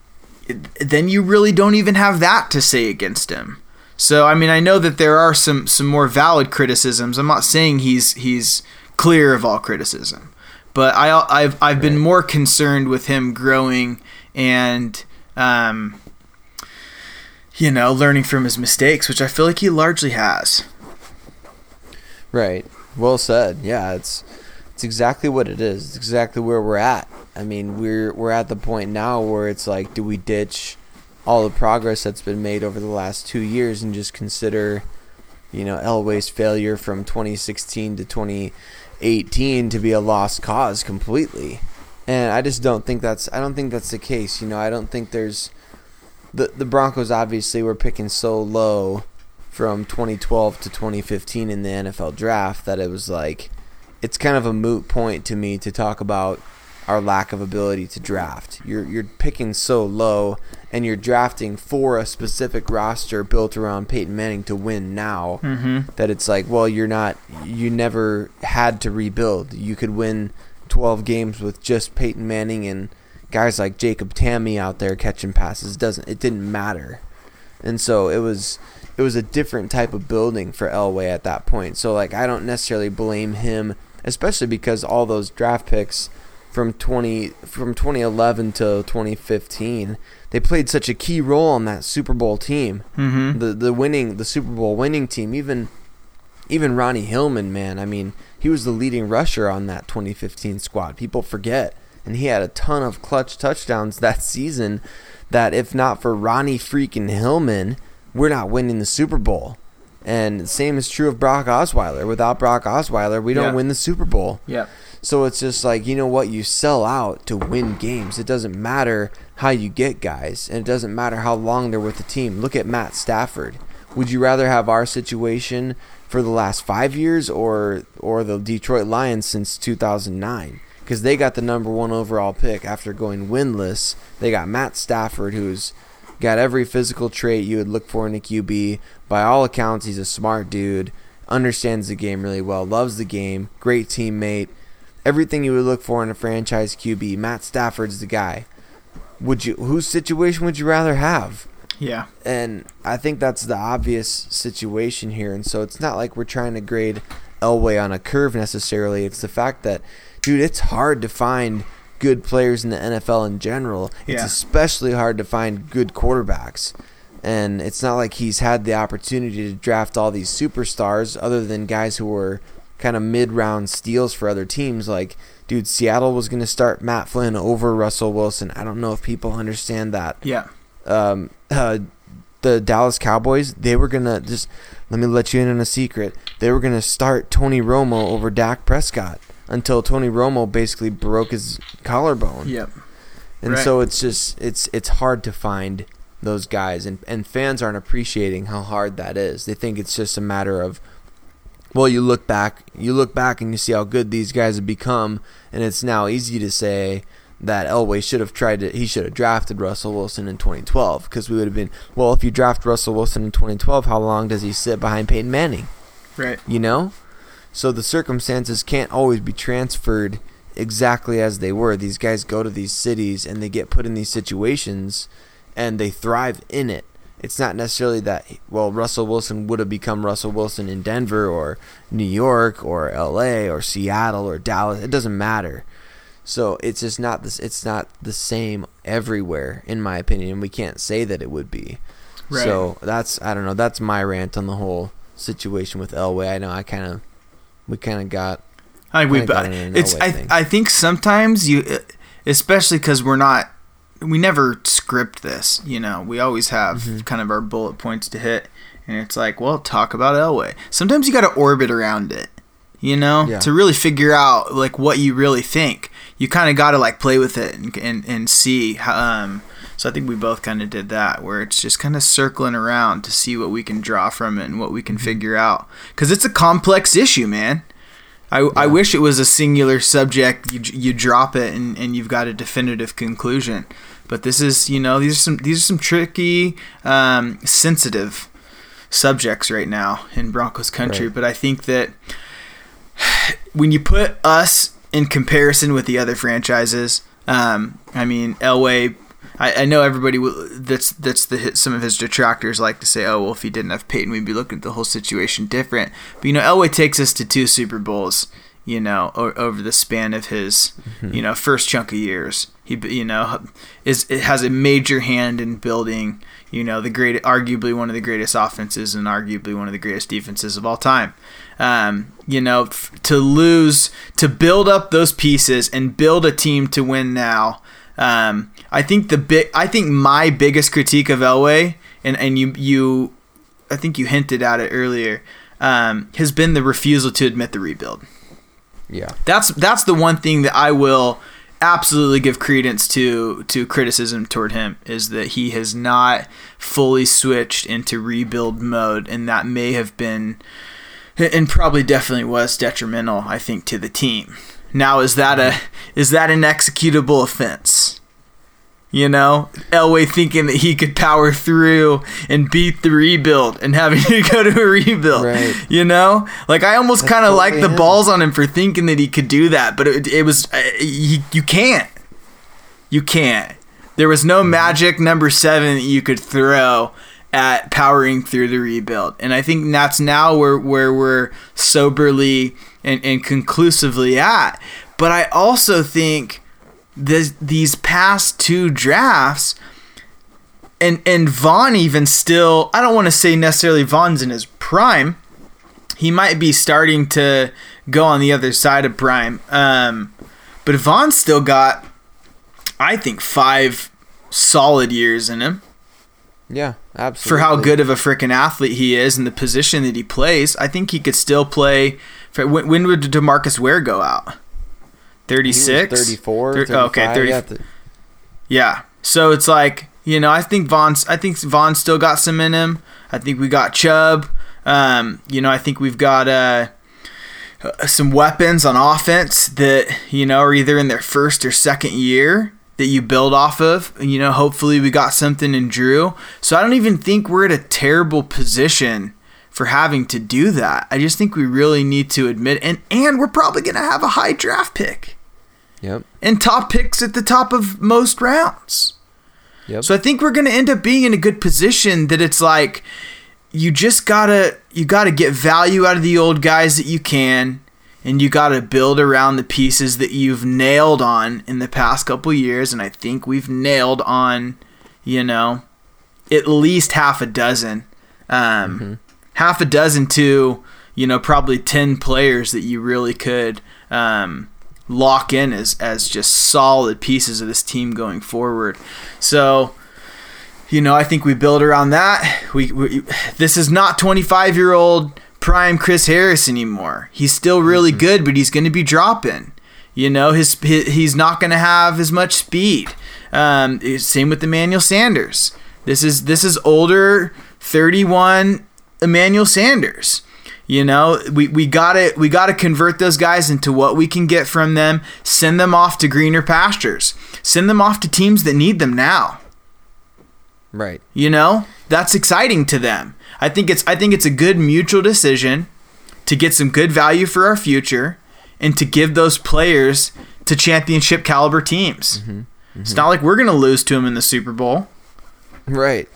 then you really don't even have that to say against him. So I mean, I know that there are some some more valid criticisms. I'm not saying he's he's clear of all criticism, but I I've I've been more concerned with him growing and um, you know learning from his mistakes, which I feel like he largely has. Right. Well said. Yeah, it's it's exactly what it is. It's exactly where we're at. I mean, we're we're at the point now where it's like, do we ditch all the progress that's been made over the last two years and just consider, you know, Elway's failure from 2016 to 2018 to be a lost cause completely. And I just don't think that's I don't think that's the case. You know, I don't think there's the the Broncos obviously were picking so low from 2012 to 2015 in the NFL draft that it was like it's kind of a moot point to me to talk about our lack of ability to draft. You're you're picking so low and you're drafting for a specific roster built around Peyton Manning to win now Mm-hmm. that it's like, well, you're not you never had to rebuild. You could win 12 games with just Peyton Manning and guys like Jacob Tamme out there catching passes. It Doesn't it didn't matter. And so it was it was a different type of building for Elway at that point. So like I don't necessarily blame him especially because all those draft picks from 20 from 2011 to 2015 they played such a key role on that Super Bowl team Mm-hmm. the the winning the Super Bowl winning team even even Ronnie Hillman man I mean he was the leading rusher on that 2015 squad people forget and he had a ton of clutch touchdowns that season that if not for Ronnie freaking Hillman we're not winning the Super Bowl and the same is true of Brock Osweiler without Brock Osweiler we don't Yeah. win the Super Bowl Yeah. So it's just like, you know what? You sell out to win games. It doesn't matter how you get guys, and it doesn't matter how long they're with the team. Look at Matt Stafford. Would you rather have our situation for the last five years or or the Detroit Lions since 2009? Because they got the number one overall pick after going winless. They got Matt Stafford, who's got every physical trait you would look for in a QB. By all accounts, he's a smart dude, understands the game really well, loves the game, great teammate everything you would look for in a franchise QB. Matt Stafford's the guy. Would you whose situation would you rather have? Yeah. And I think that's the obvious situation here. And so it's not like we're trying to grade Elway on a curve necessarily. It's the fact that, dude, it's hard to find good players in the NFL in general. It's Yeah. especially hard to find good quarterbacks. And it's not like he's had the opportunity to draft all these superstars other than guys who were kind of mid round steals for other teams. Like, dude, Seattle was going to start Matt Flynn over Russell Wilson. I don't know if people understand that Yeah. um, uh, the Dallas Cowboys, they were gonna just let me let you in on a secret. They were gonna start Tony Romo over Dak Prescott until Tony Romo basically broke his collarbone. Yep. And Right. so it's just it's it's hard to find those guys and and fans aren't appreciating how hard that is. They think it's just a matter of well, you look back, you look back and you see how good these guys have become and it's now easy to say that Elway should have tried to he should have drafted Russell Wilson in 2012 because we would have been well, if you draft Russell Wilson in 2012, how long does he sit behind Peyton Manning? Right. you know so the circumstances can't always be transferred exactly as they were these guys go to these cities and they get put in these situations and they thrive in it it's not necessarily that well Russell Wilson would have become Russell Wilson in Denver or New York or LA or Seattle or Dallas it doesn't matter so it's just not this it's not the same everywhere in my opinion we can't say that it would be Right. so that's I don't know that's my rant on the whole situation with Elway. I know I kind of we kind of got I we got it's I thing. I think sometimes you especially cuz we're not we never script this, you know. We always have Mm-hmm. kind of our bullet points to hit and it's like, well, talk about Elway. Sometimes you got to orbit around it, you know, Yeah. to really figure out like what you really think. you kind of got to like play with it and and, and see how. Um, so I think we both kind of did that, where it's just kind of circling around to see what we can draw from it and what we can figure out, because it's a complex issue, man. I, I wish it was a singular subject. You, you drop it and, and you've got a definitive conclusion. But this is, you know, these are some these are some tricky, um, sensitive subjects right now in Broncos country. Right. But I think that when you put us in comparison with the other franchises, um, I mean, Elway. I, I know everybody will, that's that's the. Some of his detractors like to say, "Oh, well, if he didn't have Peyton, we'd be looking at the whole situation different." But you know, Elway takes us to two Super Bowls. You know, o- over the span of his, you know, first chunk of years, he you know is it has a major hand in building. You know, the great, arguably one of the greatest offenses and arguably one of the greatest defenses of all time. Um, you know, f- to lose, to build up those pieces and build a team to win now. Um, I think the big, I think my biggest critique of Elway, and and you you, I think you hinted at it earlier, um, has been the refusal to admit the rebuild. Yeah. That's that's the one thing that I will absolutely give credence to to criticism toward him is that he has not fully switched into rebuild mode, and that may have been and probably definitely was detrimental, I think, to the team. Now, is that a is that an executable offense? You know, Elway thinking that he could power through and beat the rebuild and having to go to a rebuild. Right. You know, like I almost kind of like the balls on him for thinking that he could do that, but it, it was uh, you, you can't. You can't. There was no magic number seven that you could throw at powering through the rebuild. And I think that's now where, where we're soberly and, and conclusively at. But I also think this, these past two drafts, and, and Von even still, I don't want to say necessarily Von's in his prime. He might be starting to go on the other side of prime. Um, but Von's still got, I think, five solid years in him Yeah. Absolutely. for how good of a freaking athlete he is and the position that he plays. I think he could still play. For, when, when would Demarcus Ware go out? He 36? 34. Thir- okay, 30. yeah, th- Yeah. So it's like, you know, I think Von's I think Von still got some in him. I think we got Chubb. Um, you know, I think we've got uh, uh, some weapons on offense that, you know, are either in their first or second year that you build off of. You know, hopefully we got something in Drew. So I don't even think we're at a terrible position for having to do that. I just think we really need to admit and and we're probably going to have a high draft pick Yep. and top picks at the top of most rounds. Yep. So I think we're going to end up being in a good position that it's like you just got to you got to get value out of the old guys that you can and you got to build around the pieces that you've nailed on in the past couple years and I think we've nailed on you know at least half a dozen um, half a dozen to you know probably 10 players that you really could um, lock in as as just solid pieces of this team going forward so you know, I think we build around that. We, we this is not 25 year old prime Chris Harris anymore. He's still really good, but he's going to be dropping. You know, his, his he's not going to have as much speed. Um, same with Emmanuel Sanders. This is this is older 31 Emmanuel Sanders. You know, we, we gotta we gotta convert those guys into what we can get from them. Send them off to greener pastures. Send them off to teams that need them now. Right. You know, that's exciting to them. I think it's I think it's a good mutual decision to get some good value for our future and to give those players to championship caliber teams. Mm-hmm. It's not like we're going to lose to them in the Super Bowl. Right.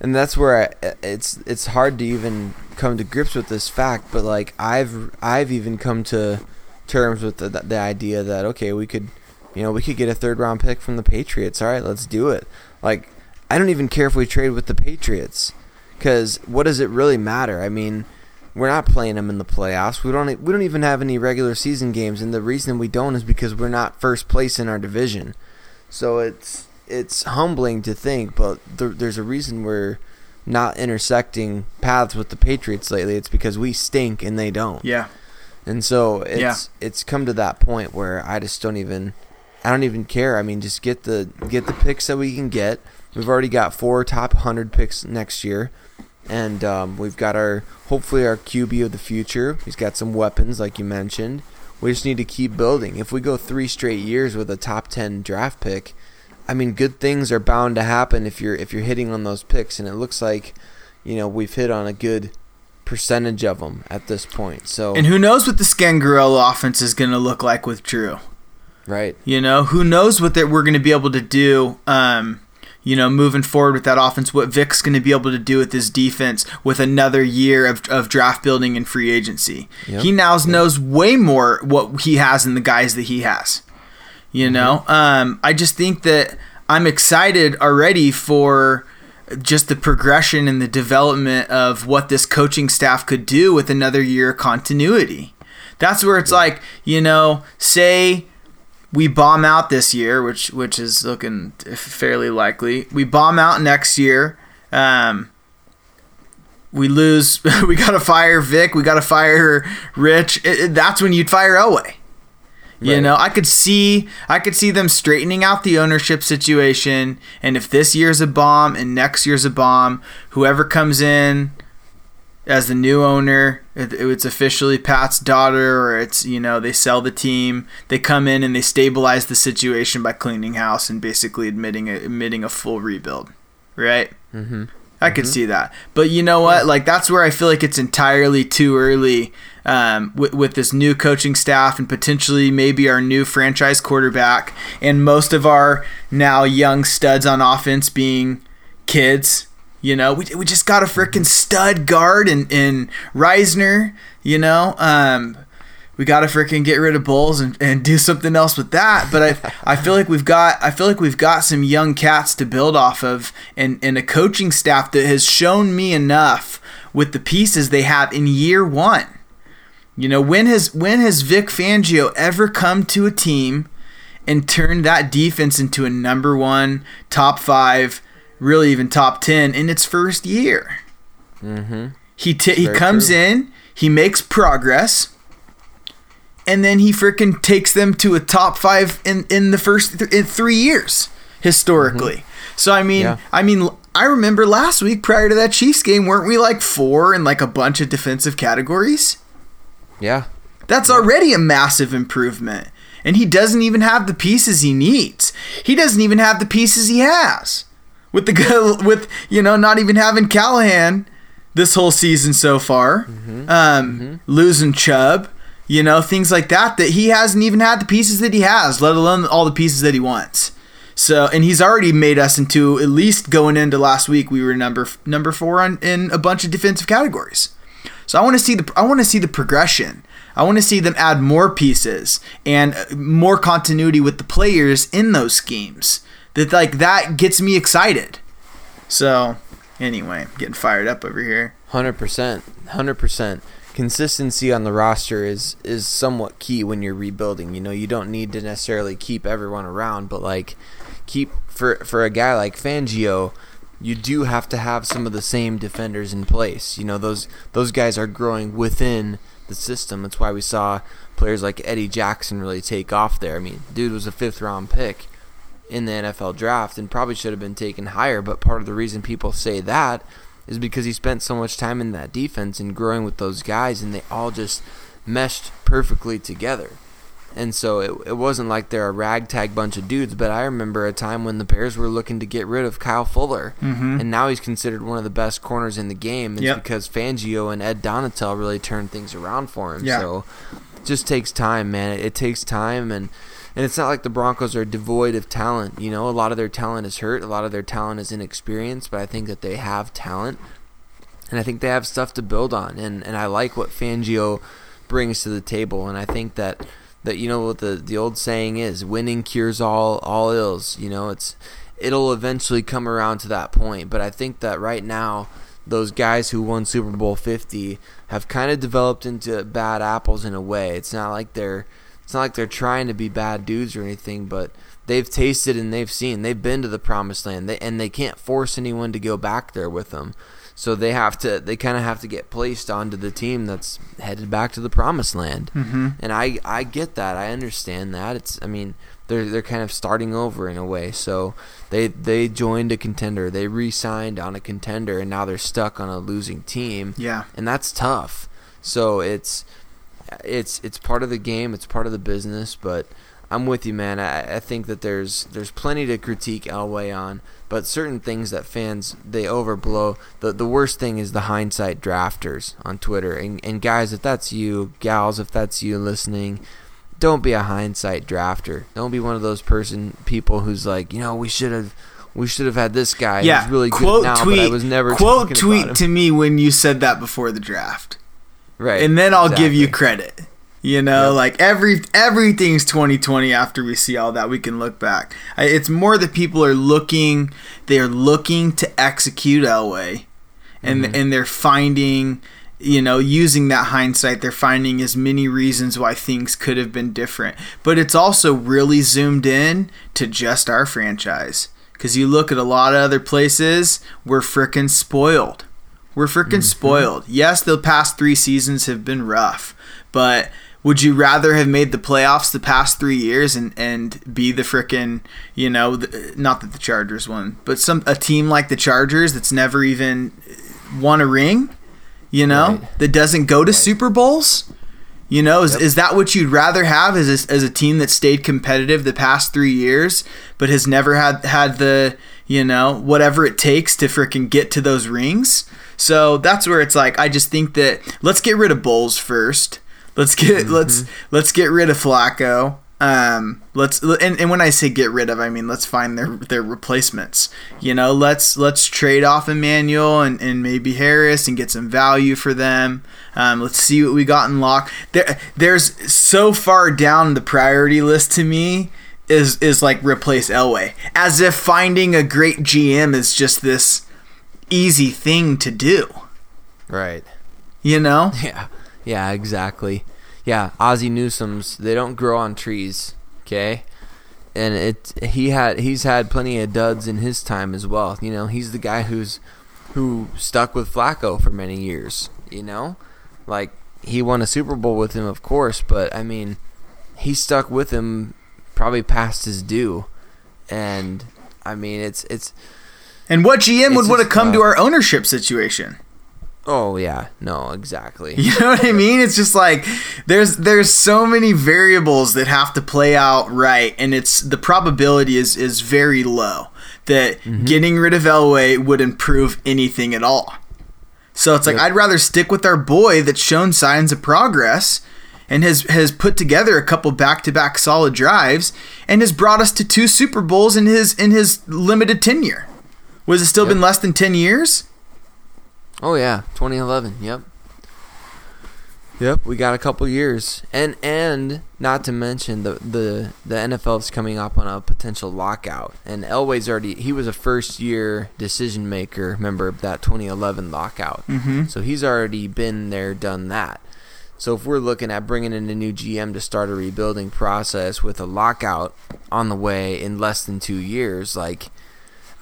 And that's where I, uh, it's it's hard to even come to grips with this fact, but like I've I've even come to terms with the the idea that okay, we could you know, we could get a third round pick from the Patriots. All right, let's do it. Like I don't even care if we trade with the Patriots cuz what does it really matter? I mean, we're not playing them in the playoffs. We don't we don't even have any regular season games and the reason we don't is because we're not first place in our division. So it's it's humbling to think, but there, there's a reason we're not intersecting paths with the Patriots lately. It's because we stink and they don't. Yeah. And so it's Yeah. it's come to that point where I just don't even I don't even care. I mean, just get the get the picks that we can get. We've already got four top 100 picks next year, and um, we've got our hopefully our QB of the future. He's got some weapons, like you mentioned. We just need to keep building. If we go three straight years with a top 10 draft pick, I mean, good things are bound to happen if you're if you're hitting on those picks, and it looks like, you know, we've hit on a good percentage of them at this point. So And who knows what the Scangarello offense is going to look like with Drew? right, You know, who knows what that we're going to be able to do. Um, you know, moving forward with that offense, what Vic's going to be able to do with his defense with another year of, of draft building and free agency. Yep. He now knows way more what he has in the guys that he has. You know, um, I just think that I'm excited already for just the progression and the development of what this coaching staff could do with another year of continuity. That's where it's like, you know, say we bomb out this year, which which is looking fairly likely. We bomb out next year. Um, we lose. We got to fire Vic. We got to fire Rich. It, it- that's when you'd fire Elway. You know, I could see I could see them straightening out the ownership situation, and if this year's a bomb and next year's a bomb, whoever comes in as the new owner, it's officially Pat's daughter, or it's you know they sell the team, they come in and they stabilize the situation by cleaning house and basically admitting a, admitting a full rebuild, right? mm-hmm. I could see that. But you know what? Like that's where I feel like it's entirely too early um, with, with this new coaching staff and potentially maybe our new franchise quarterback and most of our now young studs on offense being kids. You know, we, we just got a freaking stud guard in, in Risner, you know. Um, we got to freaking get rid of Bolles and, and do something else with that. But I I feel like we've got I feel like we've got some young cats to build off of and, and a coaching staff that has shown me enough with the pieces they have in year one. You know, when has when has Vic Fangio ever come to a team and turned that defense into a number one, top five, really even top ten in its first year? Mm-hmm. He t- he comes true. in, he makes progress, and then he freaking takes them to a top five in in the first th- in three years historically. So I mean, Yeah. I mean, I remember last week prior to that Chiefs game, weren't we like four in like a bunch of defensive categories? Yeah. That's already a massive improvement. And he doesn't even have the pieces he needs. He doesn't even have the pieces he has. With the g- with you know not even having Callahan this whole season so far, um, losing Chubb, you know things like that that he hasn't even had the pieces that he has, let alone all the pieces that he wants. So and he's already made us into at least going into last week we were number number four on in a bunch of defensive categories. So I want to see the I want to see the progression. I want to see them add more pieces and uh, more continuity with the players in those schemes. That like that gets me excited. So anyway, getting fired up over here. Hundred percent, hundred percent. Consistency on the roster is is somewhat key when you're rebuilding. You know, you don't need to necessarily keep everyone around, but like keep for for a guy like Fangio, you do have to have some of the same defenders in place. You know, those those guys are growing within the system. That's why we saw players like Eddie Jackson really take off there. I mean, dude was a fifth round pick in the NFL draft and probably should have been taken higher. But part of the reason people say that is because he spent so much time in that defense and growing with those guys, and they all just meshed perfectly together. And so it, it wasn't like they're a ragtag bunch of dudes, but I remember a time when the Bears were looking to get rid of Kyle Fuller, Mhm. and now he's considered one of the best corners in the game. It's Yep. because Fangio and Ed Donatell really turned things around for him. Yeah. So it just takes time, man. It, it takes time, and and it's not like the Broncos are devoid of talent. You know, a lot of their talent is hurt, a lot of their talent is inexperienced, but I think that they have talent, and I think they have stuff to build on. And and I like what Fangio brings to the table, and I think that that you know what the the old saying is, winning cures all all ills. You know, it's it'll eventually come around to that point, but I think that right now those guys who won Super Bowl 50 have kind of developed into bad apples in a way. It's not like they're it's not like they're trying to be bad dudes or anything, but they've tasted and they've seen. They've been to the promised land, they, and they can't force anyone to go back there with them. So they have to they kind of have to get placed onto the team that's headed back to the promised land. Mm-hmm. And I I get that. I understand that. It's I mean they're they're kind of starting over in a way. So they they joined a contender. They re-signed on a contender, and now they're stuck on a losing team. Yeah. and that's tough. So it's it's it's part of the game. It's part of the business. But I'm with you, man. I, I think that there's there's plenty to critique Elway on, but certain things that fans they overblow. The the worst thing is the hindsight drafters on Twitter. And and guys, if that's you, gals, if that's you listening, don't be a hindsight drafter. Don't be one of those person people who's like, you know, we should have we should have had this guy. Yeah. He's really quote good now, tweet. but I was never quote tweet to me when you said that before the draft, right, and then I'll give you credit. You know, Yep. like every everything's 2020 after we see all that we can look back. It's more that people are looking they are looking to execute Elway and Mm-hmm. and they're finding you know, using that hindsight, they're finding as many reasons why things could have been different. But it's also really zoomed in to just our franchise. Because you look at a lot of other places, we're frickin' spoiled. We're frickin' spoiled. Yes, the past three seasons have been rough, but would you rather have made the playoffs the past three years and, and be the frickin' you know the, not that the Chargers won, but some a team like the Chargers that's never even won a ring, you know, Right. that doesn't go to Super Bowls. You know, is, is that what you'd rather have as a, as a team that stayed competitive the past three years, but has never had had the you know whatever it takes to freaking get to those rings? So that's where it's like I just think that let's get rid of Bolles first. Let's get let's let's get rid of Flacco. Um, let's and, and when I say get rid of, I mean let's find their their replacements. You know, let's let's trade off Emmanuel and, and maybe Harris and get some value for them. Um, let's see what we got in Lock. There, there's so far down the priority list to me is is like replace Elway, as if finding a great GM is just this easy thing to do. right. You know? Yeah, yeah, exactly. Yeah, Ozzie Newsome's they don't grow on trees, okay? And it he had he's had plenty of duds in his time as well. You know, he's the guy who's who stuck with Flacco for many years, you know? Like he won a Super Bowl with him, of course, but I mean, he stuck with him probably past his due. And I mean, it's it's And what GM would want to come to our ownership situation? Oh yeah, no, exactly. You know what I mean? It's just like there's there's so many variables that have to play out right, and it's the probability is is very low that Mm-hmm. getting rid of Elway would improve anything at all. So it's like I'd rather stick with our boy that's shown signs of progress and has has put together a couple back to back solid drives and has brought us to two Super Bowls in his in his limited tenure. Was it still Yep. been less than ten years? Oh yeah, 2011. Yep. Yep, we got a couple years, and and not to mention the the the NFL's coming up on a potential lockout, and Elway's already he was a first year decision maker member of that 2011 lockout, mm-hmm. so he's already been there, done that. So if we're looking at bringing in a new GM to start a rebuilding process with a lockout on the way in less than two years, like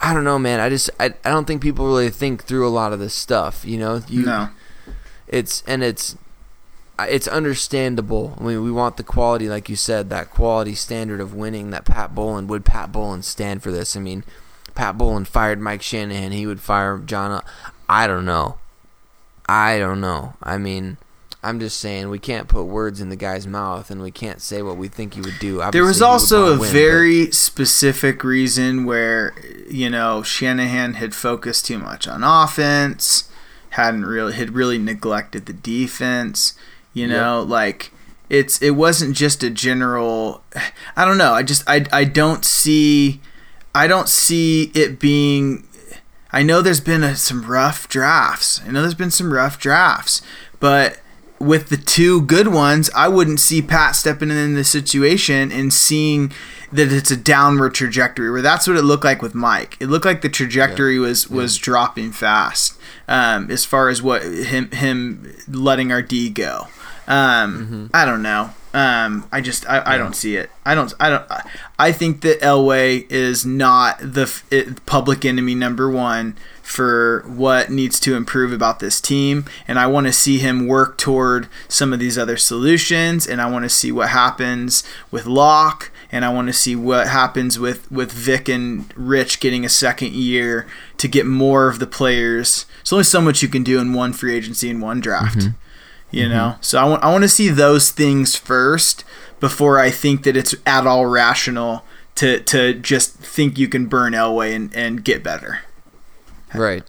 I don't know, man. I just I, I don't think people really think through a lot of this stuff. You know, you No. it's and it's it's understandable. I mean, we want the quality, like you said, that quality standard of winning. That Pat Bowlen would Pat Bowlen stand for this? I mean, Pat Bowlen fired Mike Shanahan. He would fire John. I don't know. I don't know. I mean, I'm just saying we can't put words in the guy's mouth, and we can't say what we think he would do. There was Obviously, he would also a win, but- very specific reason where you know Shanahan had focused too much on offense, hadn't really had really neglected the defense. You know, like it's it wasn't just a general. I don't know. I just I I don't see I don't see it being. I know there's been a, some rough drafts. I know there's been some rough drafts, but with the two good ones, I wouldn't see Pat stepping in the situation and seeing that it's a downward trajectory. Where that's what it looked like with Mike. It looked like the trajectory was was dropping fast um, as far as what him him letting our D go. Um, I don't know. Um, I just I, I don't see it. I don't I don't I think that Elway is not the f- it, public enemy number one for what needs to improve about this team and I want to see him work toward some of these other solutions and I want to see what happens with Lock and I want to see what happens with with Vic and Rich getting a second year to get more of the players. There's only so much you can do in one free agency and one draft. Mm-hmm. You mm-hmm. know? So I want I want to see those things first before I think that it's at all rational to to just think you can burn Elway and, and get better. Right.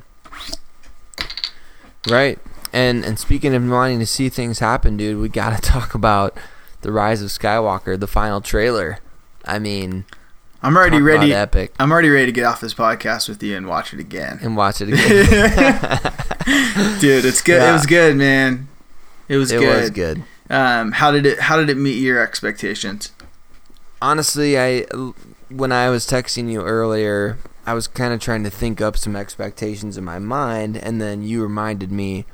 Right. And and speaking of wanting to see things happen, dude, we got to talk about the Rise of Skywalker, the final trailer. I mean, I'm already ready. epic. I'm already ready to get off this podcast with you and watch it again. and watch it again. Dude, it's good. It was good, man. It was it good. was good. Um, how did it how did it meet your expectations? Honestly, I when I was texting you earlier, I was kind of trying to think up some expectations in my mind, and then you reminded me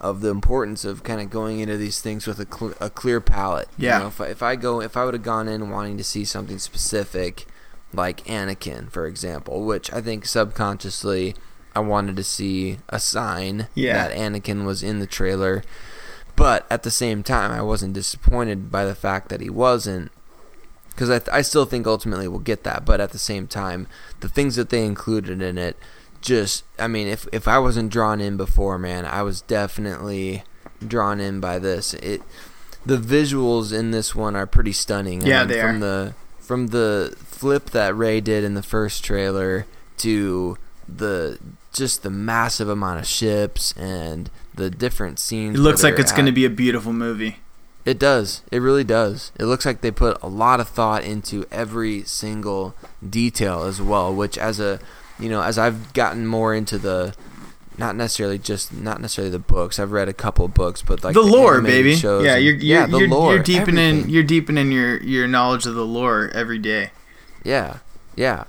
of the importance of kind of going into these things with a, cl- a clear palette. Yeah. You know, if I, if I go, if I would have gone in wanting to see something specific, like Anakin, for example, which I think subconsciously I wanted to see a sign Yeah. that Anakin was in the trailer. But at the same time, I wasn't disappointed by the fact that he wasn't because I, th- I still think ultimately we'll get that. But at the same time, the things that they included in it, just I mean, if if I wasn't drawn in before, man, I was definitely drawn in by this. It the visuals in this one are pretty stunning. Yeah, mean, they from are. the from the flip that Rey did in the first trailer to the just the massive amount of ships and the different scenes. It looks like it's going to be a beautiful movie. It does. It really does. It looks like they put a lot of thought into every single detail as well, which as a, you know, as I've gotten more into the not necessarily just not necessarily the books. I've read a couple books, but like the lore, baby. shows Yeah, you're you're, yeah, the you're, lore, you're deepening everything. you're deepening your your knowledge of the lore every day. Yeah, yeah.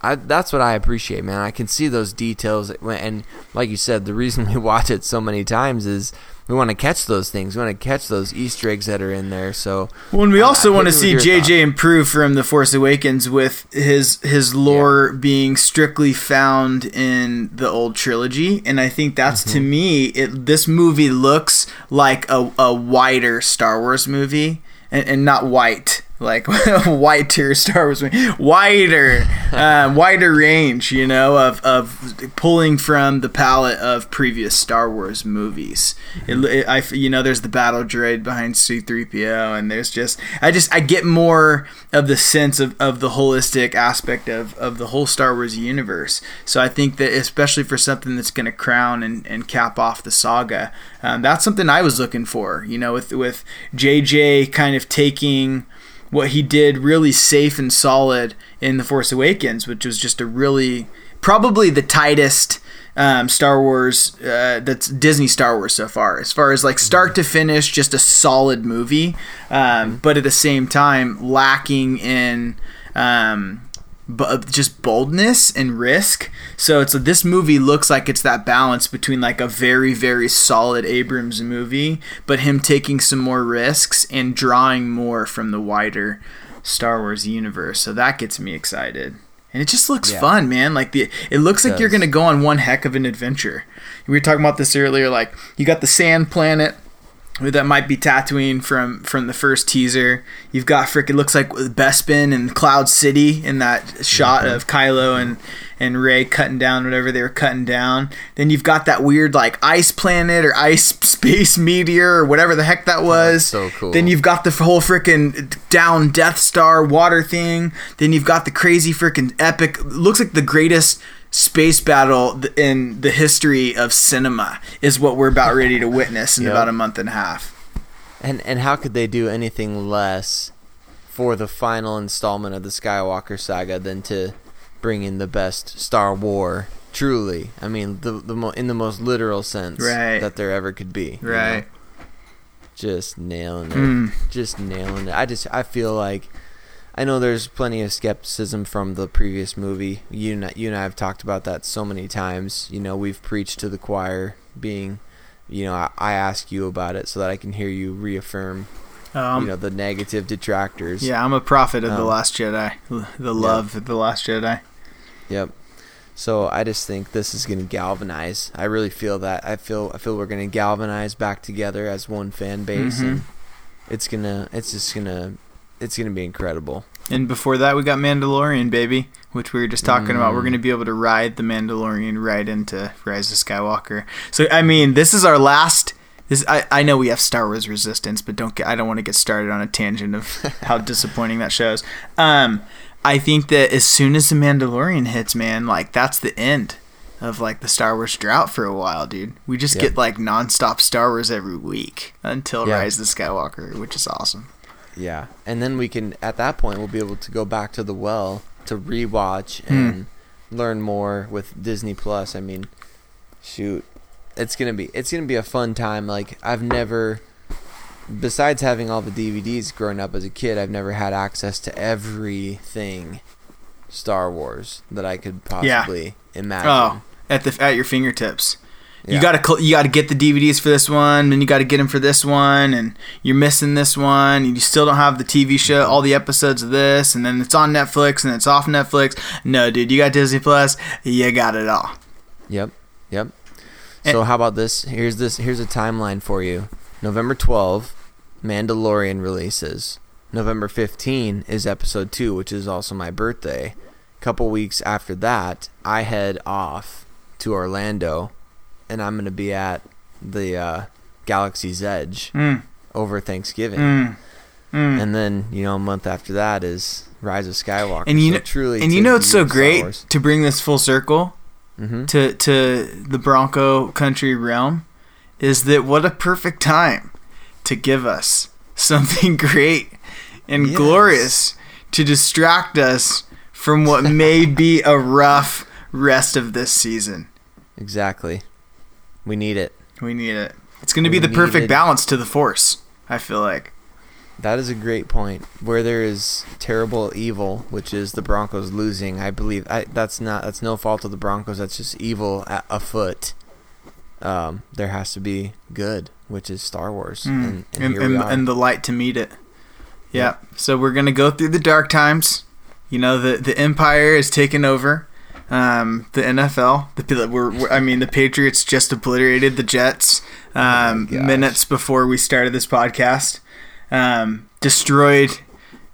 I, that's what I appreciate, man. I can see those details, and like you said, the reason we watch it so many times is we want to catch those things. We want to catch those Easter eggs that are in there. So, Well, and we also want to see you with your JJ improve from The Force Awakens with his his lore being strictly found in the old trilogy, and I think that's to Mm-hmm. me it. This movie looks like a, a wider Star Wars movie, and, and not white. Like whiter Star Wars movie, wider, uh, wider range, you know, of, of pulling from the palette of previous Star Wars movies. It, it, I, you know, there's the battle droid behind C-3PO, and there's just, I just, I get more of the sense of, of the holistic aspect of, of the whole Star Wars universe. So I think that especially for something that's going to crown and, and cap off the saga, um, that's something I was looking for. You know, with with JJ kind of taking what he did really safe and solid in The Force Awakens, which was just a really probably the tightest um, Star Wars uh, that's Disney Star Wars so far, as far as like start to finish, just a solid movie, um, but at the same time lacking in. Um, but just boldness and risk. So it's this movie looks like it's that balance between like a very very solid Abrams movie, but him taking some more risks and drawing more from the wider Star Wars universe. So that gets me excited. And it just looks Yeah. fun, man. Like the it looks like you're going to go on one heck of an adventure. We were talking about this earlier like you got the sand planet that might be Tatooine from from the first teaser. You've got frickin' looks like Bespin and Cloud City in that shot of Kylo and and Rey cutting down whatever they were cutting down. Then you've got that weird like ice planet or ice space meteor or whatever the heck that oh, was. so cool. Then you've got the whole frickin' down Death Star water thing. Then you've got the crazy frickin' epic. Looks like the greatest space battle in the history of cinema is what we're about ready to witness in Yep. about a month and a half. And and how could they do anything less for the final installment of the Skywalker saga than to bring in the best Star War? Truly, I mean the the mo- in the most literal sense Right. that there ever could be. you know? Right. Just nailing it. Mm. Just nailing it. I just I feel like I know there's plenty of skepticism from the previous movie. You and I, you and I have talked about that so many times. You know, we've preached to the choir being you know, I, I ask you about it so that I can hear you reaffirm Um, you know the negative detractors. yeah, I'm a prophet of the Um, Last Jedi. The love of the Last Jedi. Yep. So I just think this is going to galvanize. I really feel that. I feel I feel we're going to galvanize back together as one fan base, and it's gonna. It's just gonna. It's gonna be incredible. And before that, we got Mandalorian, baby, which we were just talking about. We're going to be able to ride the Mandalorian right into Rise of Skywalker. So, I mean, this is our last. This I, I know we have Star Wars Resistance, but don't get. I don't want to get started on a tangent of how disappointing that shows. Um, I think that as soon as the Mandalorian hits, man, like that's the end of like the Star Wars drought for a while, dude. We just Yep. get like nonstop Star Wars every week until Yeah. Rise of Skywalker, which is awesome. Yeah, and then we can at that point we'll be able to go back to the well to rewatch hmm. and learn more with Disney Plus. I mean, shoot, it's gonna be it's gonna be a fun time. Like I've never, besides having all the DVDs growing up as a kid, I've never had access to everything Star Wars that I could Yeah. possibly imagine. Oh, at the at your fingertips. You gotta cl- you gotta get the DVDs for this one, and you gotta get them for this one, and you're missing this one, and you still don't have the TV show, all the episodes of this, and then it's on Netflix and it's off Netflix. No, dude, you got Disney Plus, you got it all. Yep. Yep. And- So how about this? Here's this here's a timeline for you. November 12, Mandalorian releases. November 15 is episode 2, which is also my birthday. A Couple weeks after that, I head off to Orlando and I'm going to be at the uh, Galaxy's Edge Mm, over Thanksgiving. mm, mm. And then, you know, a month after that is Rise of Skywalker. And you So know, truly and you know, it's so great to bring this full circle Mhm. to to the Bronco country realm. Is that what a perfect time to give us something great and Yes. glorious to distract us from what may be a rough rest of this season. Exactly. We need it. We need it. It's going to be the perfect needed- balance to the force. I feel like. That is a great point. Where there is terrible evil, which is the Broncos losing, I believe I, that's not that's no fault of the Broncos. That's just evil a- afoot. Um, there has to be good, which is Star Wars, and, and, and, and, and the light to meet it. Yeah. So we're gonna go through the dark times. You know, the the Empire is taking over. Um, the NFL. The we're, we're I mean, the Patriots just obliterated the Jets. Um, gosh. minutes before we started this podcast, um, destroyed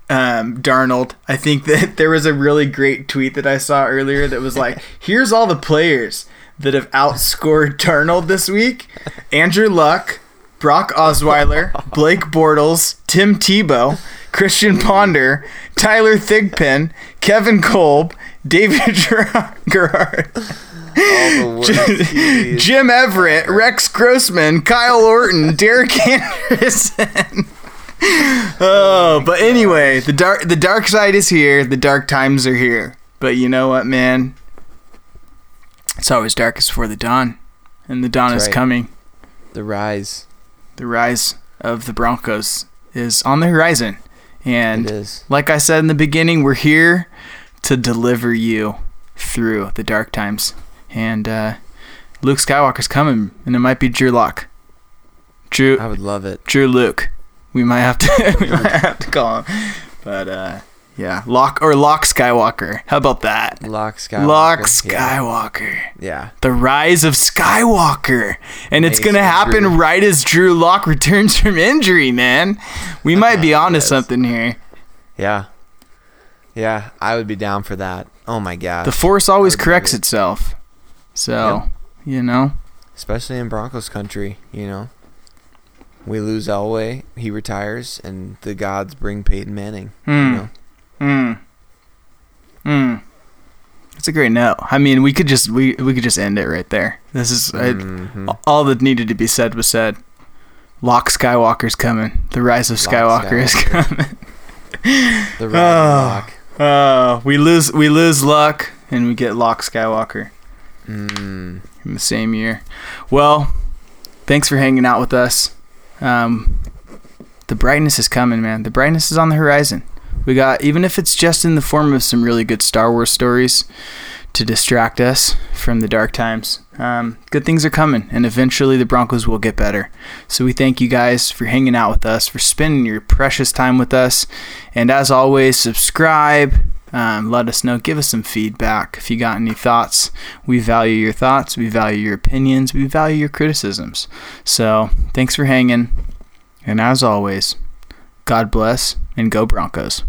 um, Darnold. I think that there was a really great tweet that I saw earlier that was like, "Here's all the players that have outscored Darnold this week: Andrew Luck, Brock Osweiler, Blake Bortles, Tim Tebow, Christian Ponder, Tyler Thigpen, Kevin Kolb, David Garrard." All the worst TVs. Jim Everett, Rex Grossman, Kyle Orton, Derek Anderson. oh, but anyway, the dark the dark side is here. The dark times are here. But you know what, man? It's always darkest before the dawn, and the dawn That's is right. coming. the rise. The rise of the Broncos is on the horizon, and It is. like I said in the beginning, we're here to deliver you through the dark times. And uh, Luke Skywalker's coming, and it might be Drew Lock. Drew, I would love it. Drew Luke. We might have to, we might have to call him. But uh, yeah, Lock or Lock Skywalker. How about that? Lock Skywalker. Lock Yeah. Skywalker. Yeah. The rise of Skywalker. And it's going to happen Drew. right as Drew Lock returns from injury, man. We might be onto Yes. something here. Yeah. Yeah. I would be down for that. Oh my god. The Force always corrects itself. So, you know. especially in Broncos country, you know. We lose Elway, he retires, and the gods bring Peyton Manning. Hmm. You know? Hmm. Hmm. That's a great note. I mean, we could just we we could just end it right there. This is I- Mhm. all that needed to be said was said. Lock Skywalker's coming. The rise of Lock Skywalker is coming. The rise Oh. of Lock. Uh, we lose we lose luck and we get Lock Skywalker Mm. in the same year. Well, thanks for hanging out with us. Um, the brightness is coming, man. The brightness is on the horizon. We got even if it's just in the form of some really good Star Wars stories to distract us from the dark times. Um, good things are coming, and eventually the Broncos will get better. So we thank you guys for hanging out with us, for spending your precious time with us, and as always, subscribe, Um, let us know. Give us some feedback. If you got any thoughts, we value your thoughts. We value your opinions. We value your criticisms. So thanks for hanging. And as always, God bless and go Broncos.